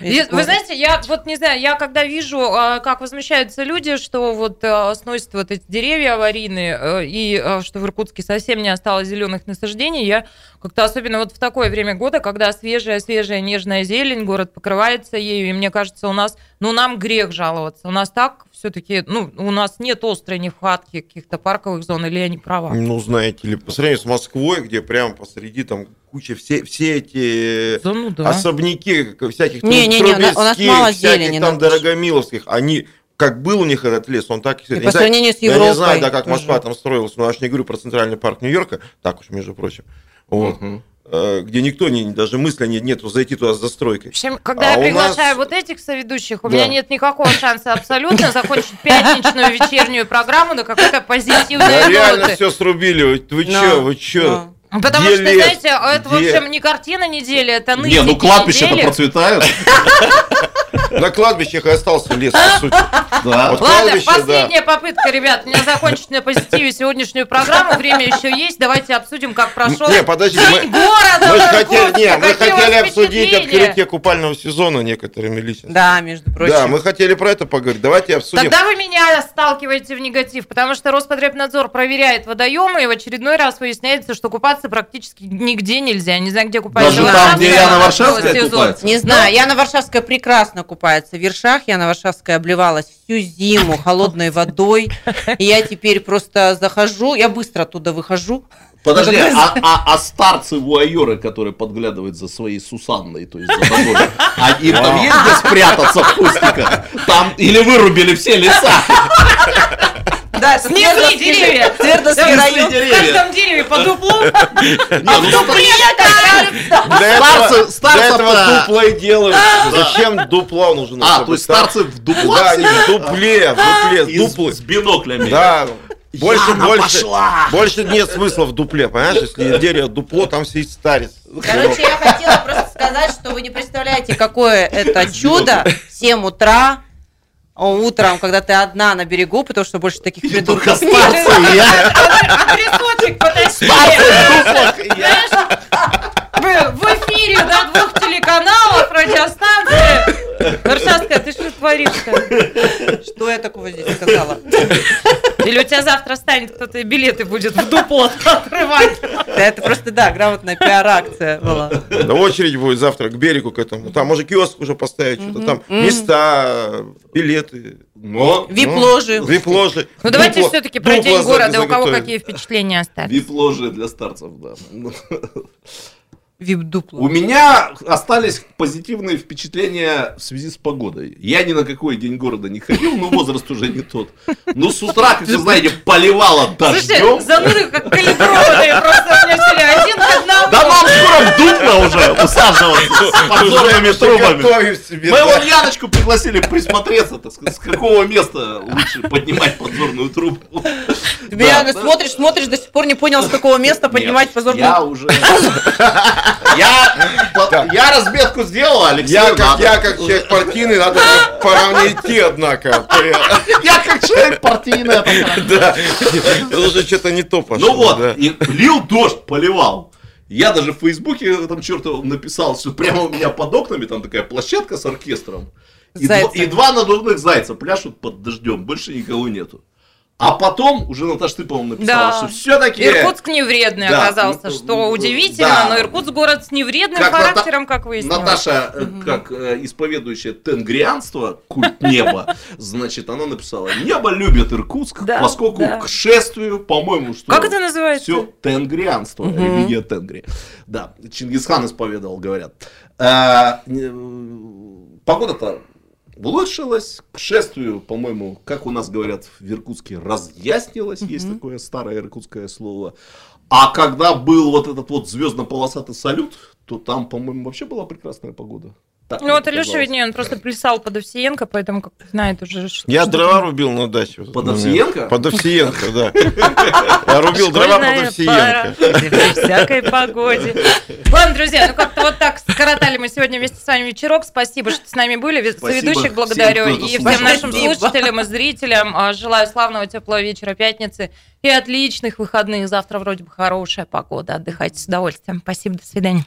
Вы знаете, я вот не знаю, я когда вижу, а, как возмущаются люди, что вот а, сносят вот эти деревья аварийные, э, и а, что в Иркутске совсем не осталось зеленых насаждений, я как-то особенно вот в такое время года, когда свежая-свежая нежная зелень, город покрывается ею, и мне кажется, у нас, ну нам грех жаловаться, у нас так все-таки, ну, у нас нет острой нехватки каких-то парковых зон, или я не права? Ну, знаете ли, по сравнению с Москвой, где прямо посреди там куча, все, все эти Да ну да. особняки всяких Не-не-не, у нас- у нас мало всяких зелени, там ну, Дорогомиловских, они как был у них этот лес, он так и. И по не знаю- сравнению с Я не Европой знаю, да, как тоже. Москва там строилась, но я ж не говорю про центральный парк Нью-Йорка, так уж, между прочим, вот, э, где никто не, даже мысли не, нету зайти туда с застройкой. В общем, когда А я приглашаю нас- вот этих соведущих, у Да. меня нет никакого шанса абсолютно закончить пятничную вечернюю программу на какой-то позитивной Да, реально все срубили, вы, Но, чё, вы чё? Потому Где что, лес? знаете, это, в Где? общем, не картина недели, это нытики Не, ну кладбища-то процветают. На кладбищах и остался лес, по сути. Да. Вот Ладно, кладбище, да. последняя попытка, ребят, мне закончить на позитиве сегодняшнюю программу. Время еще есть. Давайте обсудим, как прошел Не, подожди, мы, города. хотели, не, мы обсудить открытие купального сезона некоторыми личностями. Да, между прочим. Да, мы хотели про это поговорить. Давайте обсудим. Тогда вы меня сталкиваете в негатив, потому что Роспотребнадзор проверяет водоемы, и в очередной раз выясняется, что купаться практически нигде нельзя. Не знаю, где купается Даже там, где Яна а Варшавская купается? Не знаю, Яна Варшавская прекрасно купается в вершах. Яна Варшавская обливалась всю зиму холодной водой. И я теперь просто захожу, я быстро оттуда выхожу. Подожди, а, а- а старцы-вуайеры, которые подглядывают за своей Сусанной, то есть за тобой, а им там есть где спрятаться в кустиках? Там или вырубили все леса? Да, это Снесли деревья. Да, район. В каждом дереве по дуплу. Ну, Дупле Для Старцы- этого, старцев-то- для этого дупло и делают. Зачем дупло нужно? А, то есть старцы в дуплах Да, они в дупле, в дупле, И с- дуплы. с биноклями. Да, больше, Яна больше, пошла. больше нет смысла в дупле, понимаешь? Если дерево дупло, там сидит старец. Короче, я хотела просто сказать, что вы не представляете, какое это чудо. В 7 утра, а утром, когда ты одна на берегу, потому что больше таких придурков нет. Адресочек потащи. В- в эфире на двух телеканалах радиостанции. Варшавская, ты что творишь-то? Что я такого здесь сказала? Или у тебя завтра станет кто-то и билеты будет в дупло открывать? Да, Это просто, да, грамотная пиар-акция была. Да очередь будет завтра к берегу к этому. Там может киоск уже поставить, что-то там места, билеты. Но Вип-ложи. Вип-ложи. Ну давайте Дупло- все-таки про День города. У кого какие впечатления остались? Вип-ложи для старцев, да. Вип-дупло. У меня остались позитивные впечатления в связи с погодой. Я ни на какой день города не ходил, но возраст уже не тот. Но с утра, как вы знаете, поливало дождем. зануды как калиброванные просто у меня сели один к одному. Да нам скоро в дупло с подзорными трубами. Мы вон Яночку пригласили присмотреться, так сказать, с какого места лучше поднимать подзорную трубку. Ты смотришь, смотришь, до сих пор не понял, с какого места поднимать позорную... Я уже... Я, я разметку сделал, Алексей. Я как, надо. я как человек партийный, надо пора мне идти, однако. Я как человек партийный. это Да, это уже что-то не то пошло. Ну вот, лил дождь, поливал. Я даже в Фейсбуке там чертов написал, что прямо у меня под окнами там такая площадка с оркестром. И, дво- и два надувных зайца пляшут под дождем, больше никого нету. А потом уже Наташа ты, по-моему, написала, Да. что все-таки... Иркутск невредный Да. оказался, что удивительно, Да. но Иркутск город с невредным Как характером, как выяснилось. Наташа, э, как э, исповедующая тенгрианство, культ неба, значит, она написала, небо любит Иркутск, Да, поскольку да. к шествию, по-моему, что... Как это называется? Все тенгрианство, религия тенгри. Да, Чингисхан исповедовал, говорят. А, не- Погода-то улучшилась, к шествию, по-моему, как у нас говорят в Иркутске, разъяснилось, есть такое старое иркутское слово. А когда был вот этот вот звездно-полосатый салют, то там, по-моему, вообще была прекрасная погода. Так Ну вот Илюша виднее, он просто плясал под Овсиенко, поэтому как знает уже. что- Я что дрова рубил на даче. Под. Овсиенко? Под Овсиенко, да. Я рубил дрова под Овсиенко. при всякой погоде. Ладно, друзья, ну как-то вот так скоротали мы сегодня вместе с вами вечерок. Спасибо, что с нами были. Ве- Спасибо Соведущих всем, благодарю. И всем нашим слушателям и зрителям а, желаю славного теплого вечера пятницы и отличных выходных. Завтра вроде бы хорошая погода. Отдыхайте с удовольствием. Спасибо, до свидания.